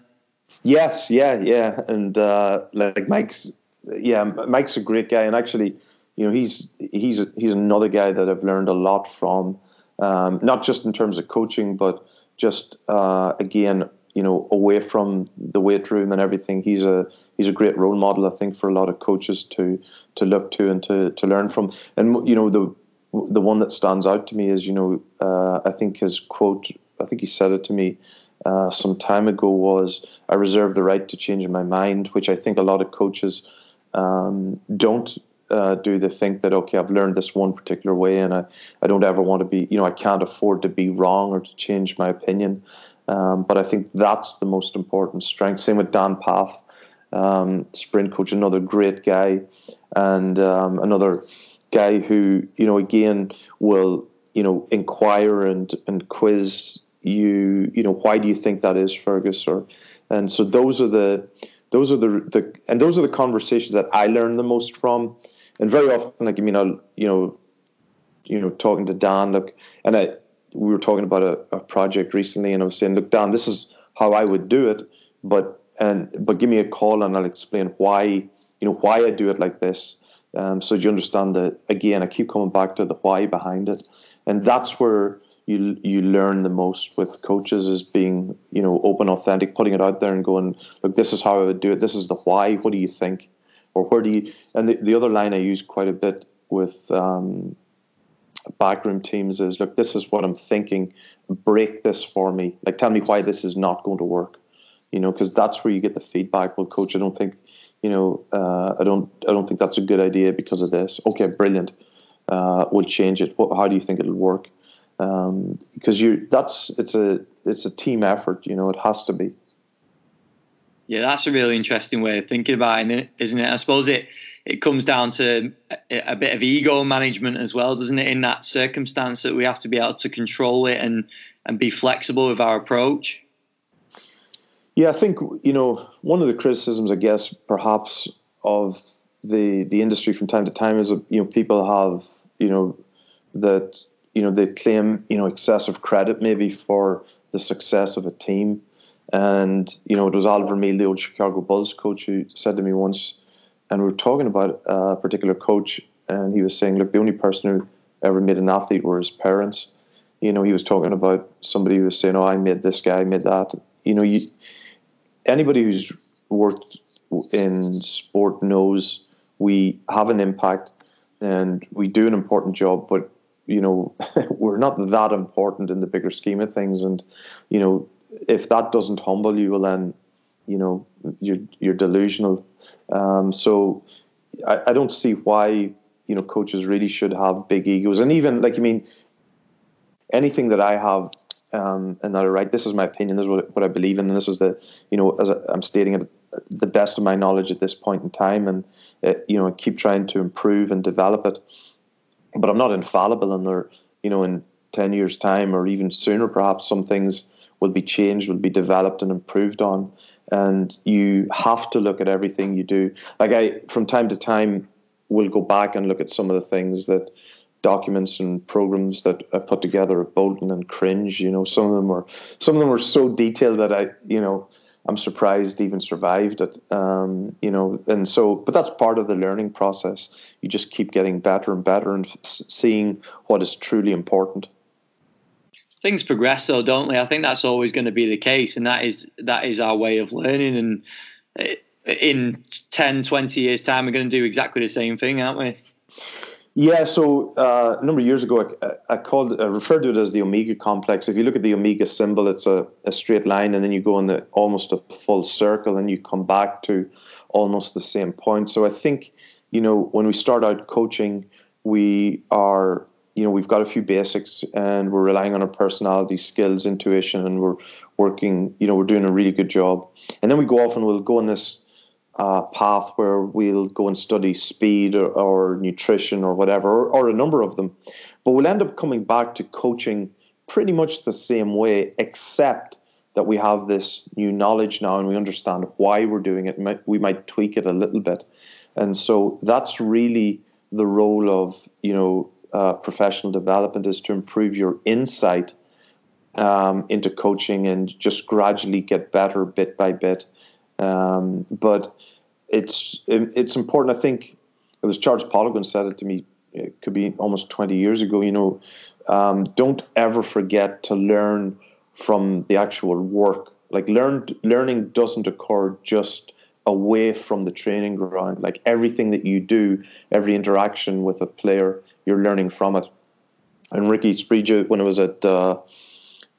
Yes, yeah, yeah, and uh, like Mike's, yeah, Mike's a great guy, and actually, you know, he's he's he's another guy that I've learned a lot from, um, not just in terms of coaching, but just uh, again you know, away from the weight room and everything, he's a he's a great role model, I think, for a lot of coaches to to look to and to to learn from. And you know, the the one that stands out to me is, you know, uh, I think his quote, I think he said it to me uh, some time ago was, "I reserve the right to change my mind," which I think a lot of coaches um, don't uh, do. They think that okay i've learned this one particular way and I, I don't ever want to be you know i can't afford to be wrong or to change my opinion um, but I think that's the most important strength. Same with Dan Pfaff, um, sprint coach, another great guy, and um, another guy who you know again will you know inquire and and quiz you. You know why do you think that is, Fergus? Or and so those are the those are the the and those are the conversations that I learn the most from. And very often, like I mean, I'll you know, you know, talking to Dan, look, and I we were talking about a, a project recently, and I was saying, look, Dan, this is how I would do it, but and but give me a call and I'll explain why you know why I do it like this. Um, so you understand that again, I keep coming back to the why behind it, and that's where you you learn the most with coaches is being you know open, authentic, putting it out there and going, look, this is how I would do it. This is the why. What do you think, or where do you? And the, the other line I use quite a bit with um, backroom teams is look, this is what I'm thinking. Break this for me. Like, tell me why this is not going to work. You know, because that's where you get the feedback. Well, coach, I don't think, you know, uh, I don't, I don't think that's a good idea because of this. Okay, brilliant. Uh, we'll change it. What, how do you think it'll work? Um, because you, that's it's a, it's a team effort. You know, it has to be. Yeah, that's a really interesting way of thinking about it, isn't it? I suppose it it comes down to a, bit of ego management as well, doesn't it? In that circumstance, that we have to be able to control it and and be flexible with our approach. Yeah, I think you know one of the criticisms, I guess, perhaps of the the industry from time to time is you know people have you know that you know they claim you know excessive credit maybe for the success of a team. And you know, it was Al Vermeil, the old Chicago Bulls coach, who said to me once, and we were talking about a particular coach, and he was saying, look, the only person who ever made an athlete were his parents. You know, he was talking about somebody who was saying, "Oh, I made this guy, I made that." You know, you anybody who's worked in sport knows we have an impact and we do an important job, but you know, we're not that important in the bigger scheme of things. And you know, if that doesn't humble you, well, then you know you're you're delusional. Um, so I, I don't see why you know coaches really should have big egos, and even like I mean anything that I have um, and that I write. This is my opinion. This is what, what I believe in, and this is the you know as I, am stating it the best of my knowledge at this point in time, and uh, you know keep trying to improve and develop it. But I'm not infallible, and there you know in ten years' time or even sooner, perhaps some things will be changed, will be developed and improved on and you have to look at everything you do. Like I, from time to time, will go back and look at some of the things that documents and programs that I put together at Bolton and cringe. You know, some of them were some of them were so detailed that I, you know, I'm surprised even survived it. Um, you know, and so, but that's part of the learning process. You just keep getting better and better and seeing what is truly important things progress though don't they? I think that's always going to be the case and that is that is our way of learning and eh, in 10 20 years time we're going to do exactly the same thing aren't we? Yeah so uh, a number of years ago I, I, called I referred to it as the omega complex. If you look at the omega symbol it's a, a straight line and then you go in the almost a full circle and you come back to almost the same point. So i think you know when we start out coaching we are you know we've got a few basics and we're relying on our personality skills intuition and we're working you know we're doing a really good job. And then we go off and we'll go on this uh, path where we'll go and study speed or, or nutrition or whatever or, or a number of them. But we'll end up coming back to coaching pretty much the same way except that we have this new knowledge now and we understand why we're doing it. We might tweak it a little bit. And so that's really the role of you know uh, professional development is to improve your insight um, into coaching and just gradually get better bit by bit. Um, but it's it's important. I think it was Charles Poliquin said it to me. It could be almost twenty years ago. You know, um, don't ever forget to learn from the actual work. Like learn learning doesn't occur just away from the training ground. Like everything that you do, every interaction with a player, you're learning from it. And Ricky Sbragia, when I was at uh,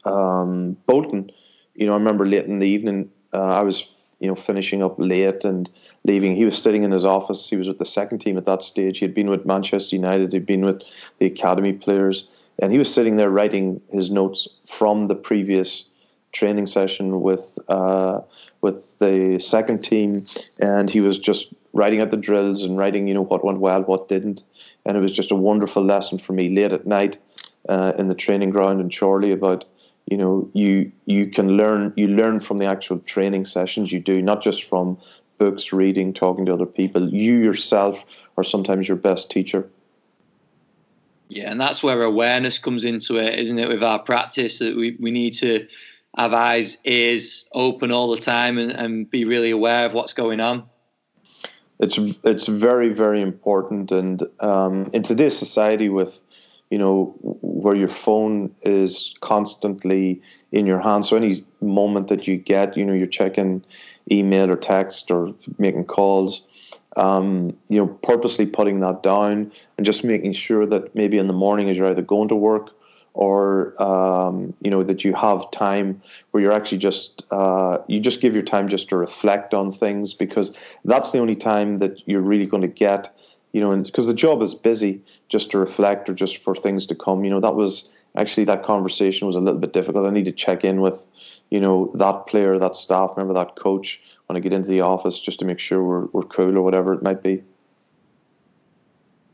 um, Bolton, you know, I remember late in the evening, uh, I was, you know, finishing up late and leaving. He was sitting in his office. He was with the second team at that stage. He had been with Manchester United. He'd been with the academy players, and he was sitting there writing his notes from the previous training session with uh, with the second team, and he was just writing out the drills and writing, you know, what went well, what didn't, and it was just a wonderful lesson for me late at night uh, in the training ground in Chorley about you know you you can learn you learn from the actual training sessions you do not just from books reading talking to other people. You yourself are sometimes your best teacher. Yeah and that's where awareness comes into it isn't it with our practice that we, we need to have eyes, ears open all the time and, and be really aware of what's going on? It's it's very very important, and um, in today's society, with you know where your phone is constantly in your hand, so any moment that you get, you know, you're checking email or text or making calls. Um, you know, purposely putting that down and just making sure that maybe in the morning as you're either going to work or um, you know that you have time where you're actually just uh, you just give your time just to reflect on things because that's the only time that you're really going to get you know because the job is busy just to reflect or just for things to come you know that was actually that conversation was a little bit difficult. I need to check in with you know that player that staff member that coach when i get into the office just to make sure we're, we're cool or whatever it might be.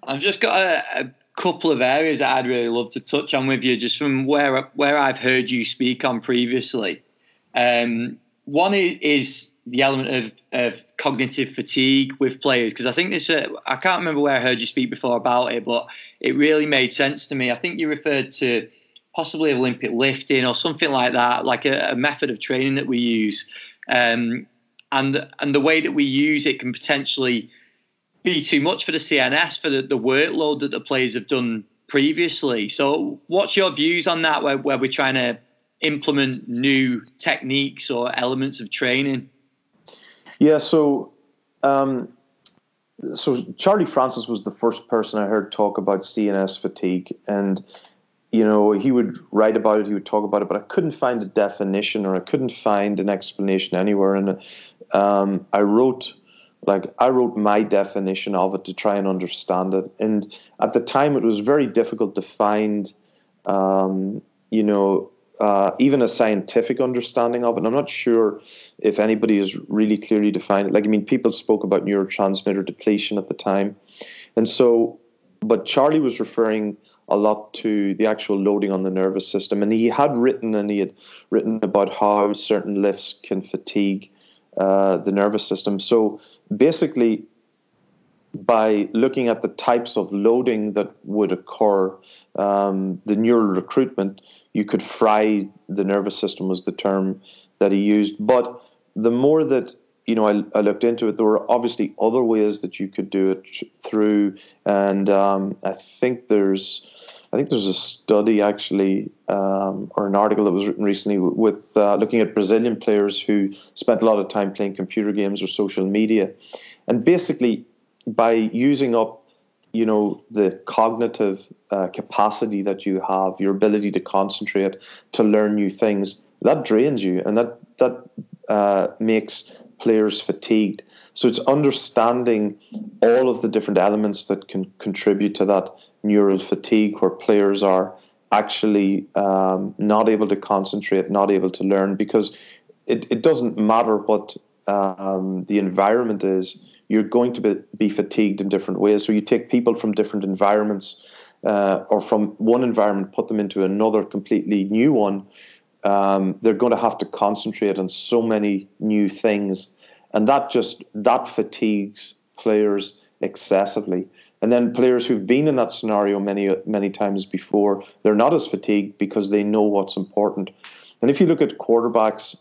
I've just got a, a couple of areas that I'd really love to touch on with you, just from where where I've heard you speak on previously. Um, one is the element of, of cognitive fatigue with players because I think this uh, I can't remember where I heard you speak before about it, but it really made sense to me. I think you referred to possibly Olympic lifting or something like that, like a, a method of training that we use, um, and and the way that we use it can potentially be too much for the CNS for the, the workload that the players have done previously. So, what's your views on that? Where, where we're trying to implement new techniques or elements of training? Yeah, so um, so Charlie Francis was the first person I heard talk about CNS fatigue, and you know he would write about it, he would talk about it, but I couldn't find a definition or I couldn't find an explanation anywhere. And um, I wrote like I wrote my definition of it to try and understand it. And at the time, it was very difficult to find, um, you know, uh, even a scientific understanding of it. And I'm not sure if anybody has really clearly defined it. Like, I mean, people spoke about neurotransmitter depletion at the time. And so, but Charlie was referring a lot to the actual loading on the nervous system. And he had written and he had written about how certain lifts can fatigue uh, the nervous system. So basically, by looking at the types of loading that would occur, um, the neural recruitment, you could fry the nervous system was the term that he used. But the more that you know, I, I looked into it. There were obviously other ways that you could do it through, and um, I think there's I think there's a study actually, um, or an article that was written recently with uh, looking at Brazilian players who spent a lot of time playing computer games or social media, and basically by using up, you know, the cognitive uh, capacity that you have, your ability to concentrate, to learn new things, that drains you, and that that uh, makes players fatigued. So it's understanding all of the different elements that can contribute to that neural fatigue, where players are actually um, not able to concentrate, not able to learn, because it, it doesn't matter what um, the environment is, you're going to be, be fatigued in different ways. So you take people from different environments uh, or from one environment, put them into another completely new one. Um, they're going to have to concentrate on so many new things, and that just that fatigues players excessively. And then players who've been in that scenario many many times before, they're not as fatigued because they know what's important. And if you look at quarterbacks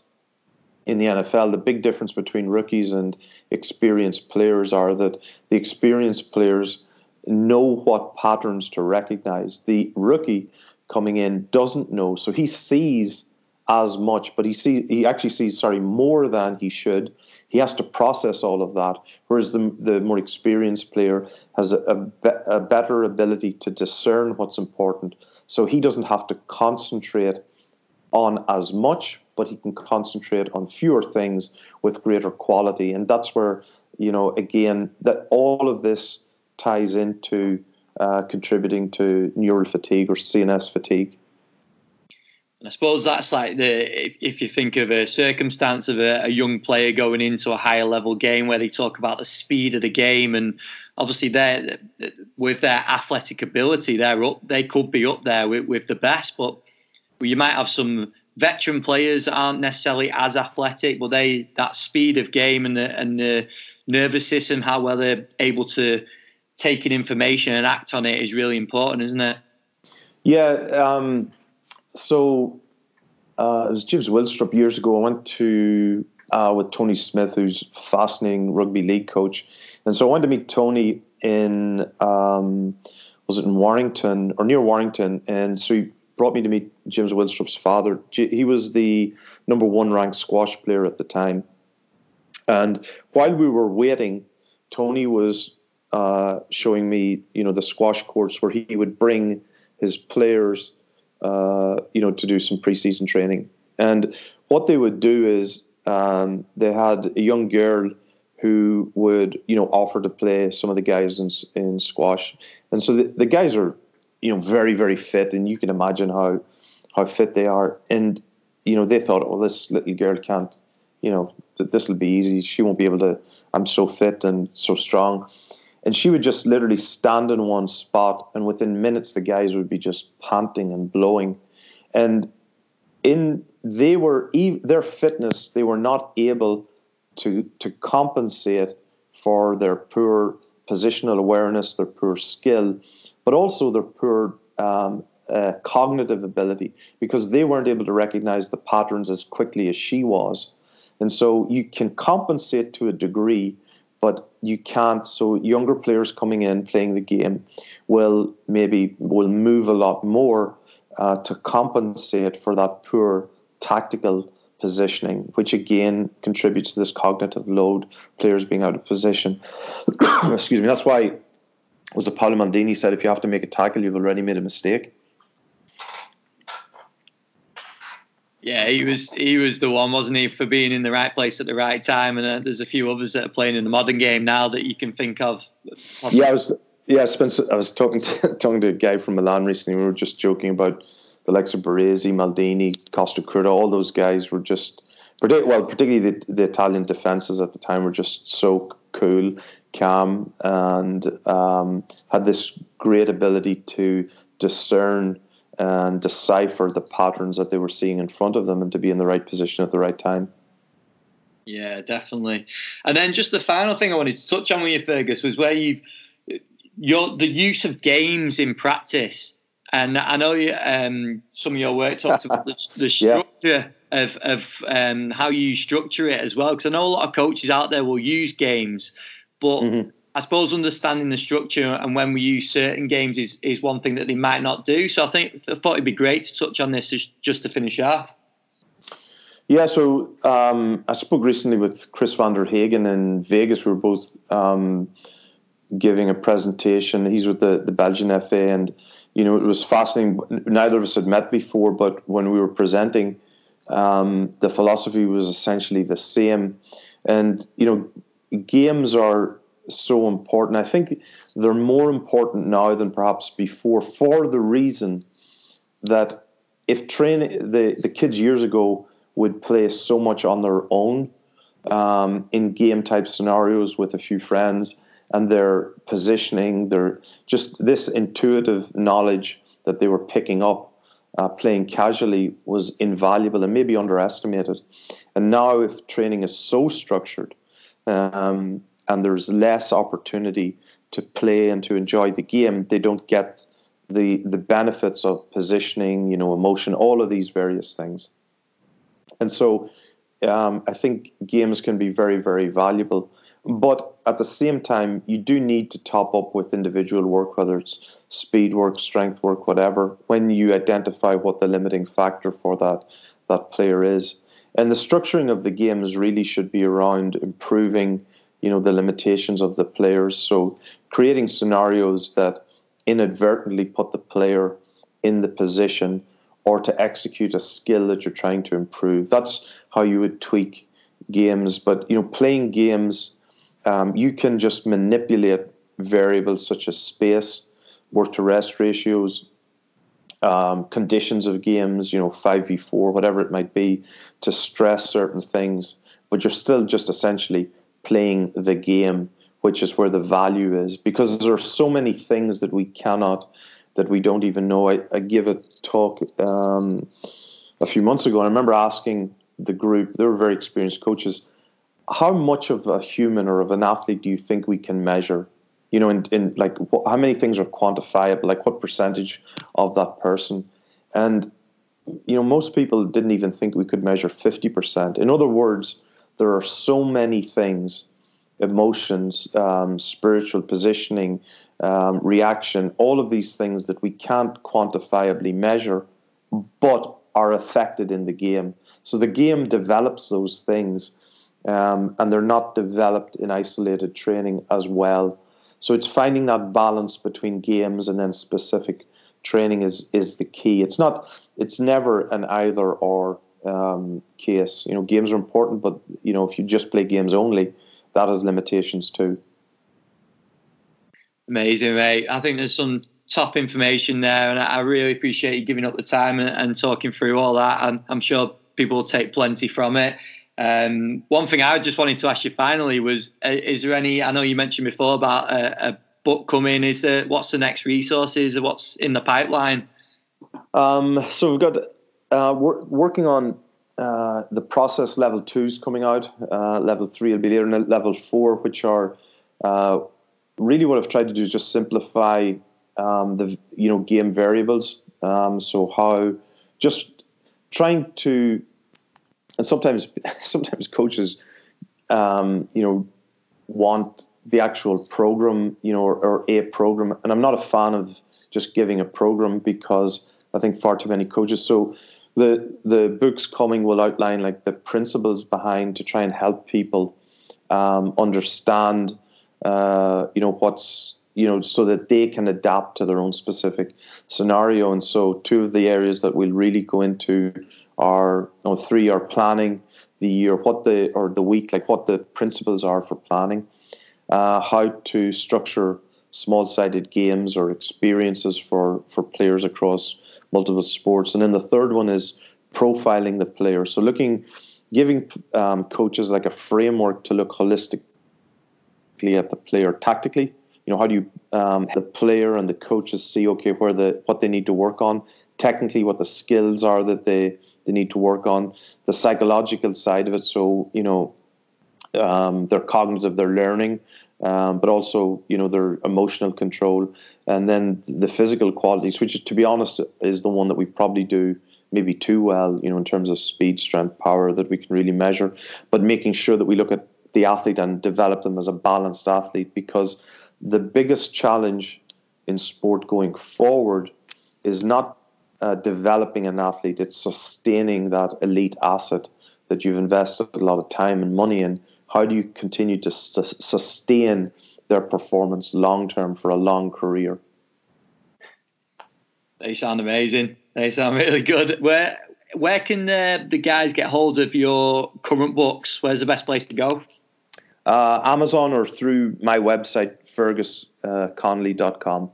in the NFL, the big difference between rookies and experienced players are that the experienced players know what patterns to recognize. The rookie coming in doesn't know, so he sees as much, but he see he actually sees sorry more than he should. He has to process all of that, whereas the the more experienced player has a, a, be, a better ability to discern what's important. So he doesn't have to concentrate on as much, but he can concentrate on fewer things with greater quality. And that's where, you know, again, that all of this ties into uh, contributing to neural fatigue or CNS fatigue. And I suppose that's like the if, if you think of a circumstance of a, a, young player going into a higher level game where they talk about the speed of the game and obviously they with their athletic ability they're up they could be up there with, with the best but you might have some veteran players aren't necessarily as athletic, but they that speed of game and the and the nervous system, how well they're able to take in information and act on it is really important, isn't it? Yeah. Um, so uh, it was James Willstrop years ago. I went to uh, with Tony Smith, who's fascinating rugby league coach, and so I went to meet Tony in um, was it in Warrington or near Warrington, and so he brought me to meet James Willstrop's father. He was the number one ranked squash player at the time. And while we were waiting, Tony was uh, showing me, you know, the squash courts where he would bring his players, uh, you know, to do some preseason training. And what they would do is um, they had a young girl who would, you know, offer to play some of the guys in, in squash. And so the, the guys are you know, very, very fit, and you can imagine how how fit they are. And you know, they thought, well, this little girl can't, you know, this will be easy. She won't be able to. I'm so fit and so strong. And she would just literally stand in one spot, and within minutes, the guys would be just panting and blowing. And in they were their fitness, they were not able to to compensate for their poor positional awareness, their poor skill, but also their poor um, uh, cognitive ability because they weren't able to recognize the patterns as quickly as she was. And so you can compensate to a degree, but you can't. So younger players coming in playing the game will maybe will move a lot more uh, to compensate for that poor tactical positioning, which again contributes to this cognitive load, players being out of position. Excuse me. That's why was it Paolo Maldini said if you have to make a tackle, you've already made a mistake. Yeah, he was he was the one, wasn't he, for being in the right place at the right time. And uh, there's a few others that are playing in the modern game now that you can think of. Yeah, I was yeah. I was talking to talking to a guy from Milan recently. We were just joking about the likes of Baresi, Maldini, Costacurta. All those guys were just, well, particularly the, the Italian defenses at the time were just so cool calm and um, had this great ability to discern and decipher the patterns that they were seeing in front of them and to be in the right position at the right time. Yeah, definitely. And then just the final thing I wanted to touch on with you, Fergus, was where you've your the use of games in practice. And I know you, um, some of your work talks about the, the structure yeah. of, of um, how you structure it as well. Because I know a lot of coaches out there will use games but mm-hmm. I suppose understanding the structure and when we use certain games is, is one thing that they might not do. So I think I thought it'd be great to touch on this just to finish off. Yeah, so um, I spoke recently with Kris Van der Haegen in Vegas. We were both um, giving a presentation. He's with the, the Belgian FA, and you know it was fascinating. Neither of us had met before, but when we were presenting, um, the philosophy was essentially the same And you know, games are so important. I think they're more important now than perhaps before for the reason that if training the, the kids years ago would play so much on their own um, in game type scenarios with a few friends and their positioning, their just this intuitive knowledge that they were picking up uh, playing casually was invaluable and maybe underestimated. And now, if training is so structured um, and there's less opportunity to play and to enjoy the game, they don't get the the benefits of positioning, you know, emotion, all of these various things. And so, um, I think games can be very, very valuable. But at the same time, you do need to top up with individual work, whether it's speed work, strength work, whatever, when you identify what the limiting factor for that that player is. And the structuring of the games really should be around improving, you know, the limitations of the players. So creating scenarios that inadvertently put the player in the position or to execute a skill that you're trying to improve. That's how you would tweak games. But you know, playing games, um, you can just manipulate variables such as space, work to rest ratios, um, conditions of games, you know, 5v4, whatever it might be, to stress certain things, but you're still just essentially playing the game, which is where the value is, because there are so many things that we cannot, that we don't even know. I, I give a talk um, a few months ago, and I remember asking the group, they were very experienced coaches, how much of a human or of an athlete do you think we can measure? you know, in, in like how many things are quantifiable, like what percentage of that person. And, you know, most people didn't even think we could measure 50%. In other words, there are so many things emotions, um, spiritual positioning, um, reaction, all of these things that we can't quantifiably measure, but are affected in the game. So the game develops those things, um, and they're not developed in isolated training as well. So it's finding that balance between games and then specific training is is the key. It's not. It's never an either or um, case. You know, games are important, but you know, if you just play games only, that has limitations too. Amazing, mate. I think there's some top information there, and I really appreciate you giving up the time and, and talking through all that. And I'm sure people will take plenty from it. Um, one thing I just wanted to ask you finally was: uh, Is there any? I know you mentioned before about a, a book coming. Is there? What's the next resources? Or what's in the pipeline? Um, so we've got uh, we're working on uh, the process level twos coming out. Uh, level three will be there, and level four, which are uh, really what I've tried to do is just simplify um, the you know game variables. Um, so how just trying to and sometimes sometimes coaches, um, you know, want the actual program, you know, or, or, a program. And I'm not a fan of just giving a program because I think far too many coaches. So the the books coming will outline like the principles behind to try and help people um, understand, uh, you know, what's you know, so that they can adapt to their own specific scenario. And so, two of the areas that we'll really go into are or three are planning the year, what the or the week, like what the principles are for planning, uh, how to structure small-sided games or experiences for for players across multiple sports, and then the third one is profiling the player. So looking, giving um, coaches like a framework to look holistically at the player tactically. You know, how do you um, the player and the coaches see okay where the what they need to work on technically what the skills are that they they need to work on, the psychological side of it. So you know, um, their cognitive, their learning, um, but also you know their emotional control, and then the physical qualities, which to be honest is the one that we probably do maybe too well. You know, in terms of speed, strength, power that we can really measure, but making sure that we look at the athlete and develop them as a balanced athlete because the biggest challenge in sport going forward is not uh, developing an athlete, it's sustaining that elite asset that you've invested a lot of time and money in. How do you continue to st- sustain their performance long term for a long career? They sound amazing. They sound really good. Where where can the, the guys get hold of your current books? Where's the best place to go? Uh, Amazon or through my website, fergusconnolly.com.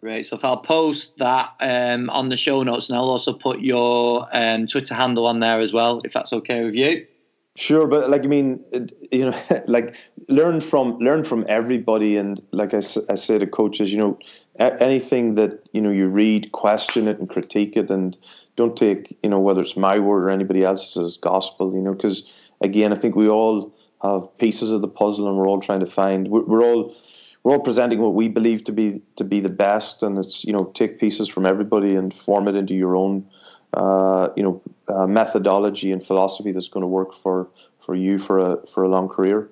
Great. So if I'll post that um, on the show notes, and I'll also put your um, Twitter handle on there as well, if that's okay with you. Sure, but like I mean, you know, like learn from learn from everybody, and like I, I say to coaches, you know, anything that you know you read, question it and critique it, and don't take you know whether it's my word or anybody else's as gospel, you know, because again, I think we all have pieces of the puzzle, and we're all trying to find. We're, we're all we're all presenting what we believe to be to be the best, and it's you know take pieces from everybody and form it into your own uh, you know uh, methodology and philosophy that's going to work for for you for a for a long career.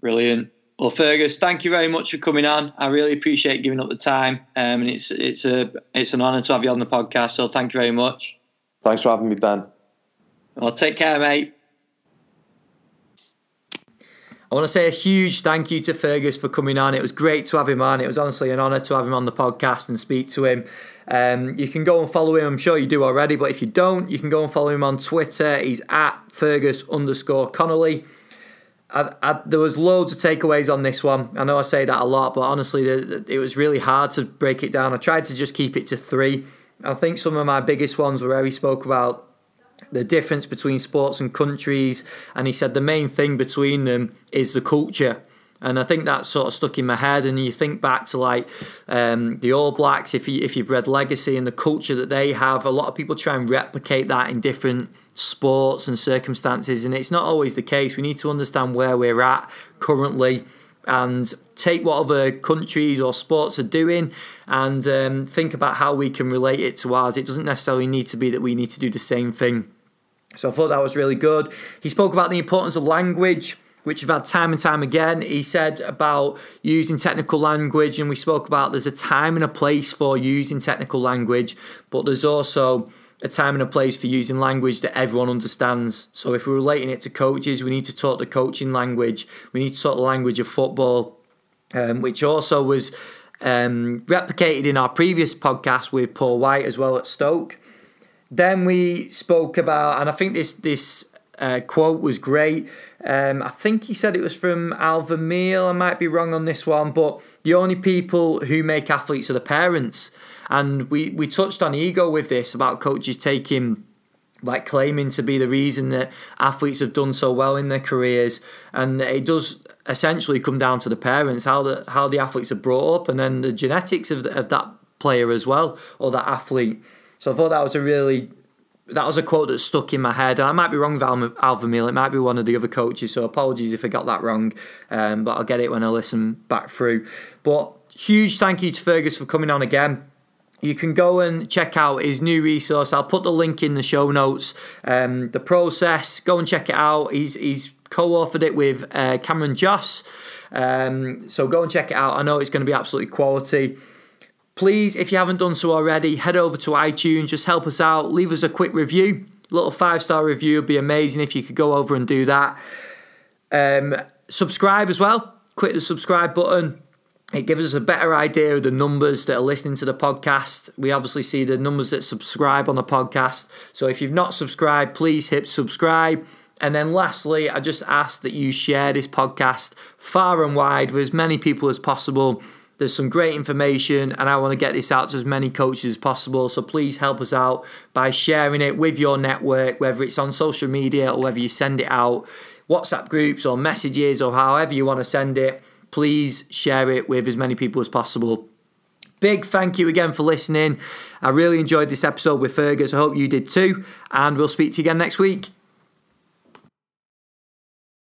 Brilliant. Well, Fergus, thank you very much for coming on. I really appreciate giving up the time, um, and it's it's a it's an honour to have you on the podcast. So thank you very much. Thanks for having me, Ben. Well, take care, mate. I want to say a huge thank you to Fergus for coming on. It was great to have him on. It was honestly an honour to have him on the podcast and speak to him. Um, you can go and follow him. I'm sure you do already, but if you don't, you can go and follow him on Twitter. He's at Fergus underscore Connolly. I, I, there was loads of takeaways on this one. I know I say that a lot, but honestly, it was really hard to break it down. I tried to just keep it to three. I think some of my biggest ones were where he spoke about the difference between sports and countries, and he said the main thing between them is the culture. And I think that sort of stuck in my head. And you think back to like um, the All Blacks, if you if you've read Legacy and the culture that they have, a lot of people try and replicate that in different sports and circumstances, and it's not always the case. We need to understand where we're at currently and take what other countries or sports are doing and um, think about how we can relate it to ours. It doesn't necessarily need to be that we need to do the same thing. So I thought that was really good. He spoke about the importance of language which we've had time and time again. He said about using technical language, and we spoke about there's a time and a place for using technical language, but there's also a time and a place for using language that everyone understands. So if we're relating it to coaches, we need to talk the coaching language. We need to talk the language of football, um, which also was um, replicated in our previous podcast with Paul White as well at Stoke. Then we spoke about, and I think this this uh, quote was great. Um, I think he said it was from Al Vermeil. I might be wrong on this one, but the only people who make athletes are the parents. And we, we touched on ego with this about coaches taking like claiming to be the reason that athletes have done so well in their careers and it does essentially come down to the parents how the how the athletes are brought up and then the genetics of, the, of that player as well or that athlete so I thought that was a really that was a quote that stuck in my head, and I might be wrong with Al, Al It might be one of the other coaches, so apologies if I got that wrong. Um, but I'll get it when I listen back through. But huge thank you to Fergus for coming on again. You can go and check out his new resource. I'll put the link in the show notes. Um, the process, go and check it out. He's he's co-authored it with uh, Cameron Josse. Um, so go and check it out. I know it's going to be absolutely quality. Please, if you haven't done so already, head over to iTunes, just help us out, leave us a quick review. A little five star review would be amazing if you could go over and do that. Um, subscribe as well. Click the subscribe button. It gives us a better idea of the numbers that are listening to the podcast. We obviously see the numbers that subscribe on the podcast. So if you've not subscribed, please hit subscribe. And then lastly, I just ask that you share this podcast far and wide with as many people as possible there's some great information, and I want to get this out to as many coaches as possible. So please help us out by sharing it with your network, whether it's on social media or whether you send it out, WhatsApp groups or messages or however you want to send it. Please share it with as many people as possible. Big thank you again for listening. I really enjoyed this episode with Fergus. I hope you did too. And we'll speak to you again next week.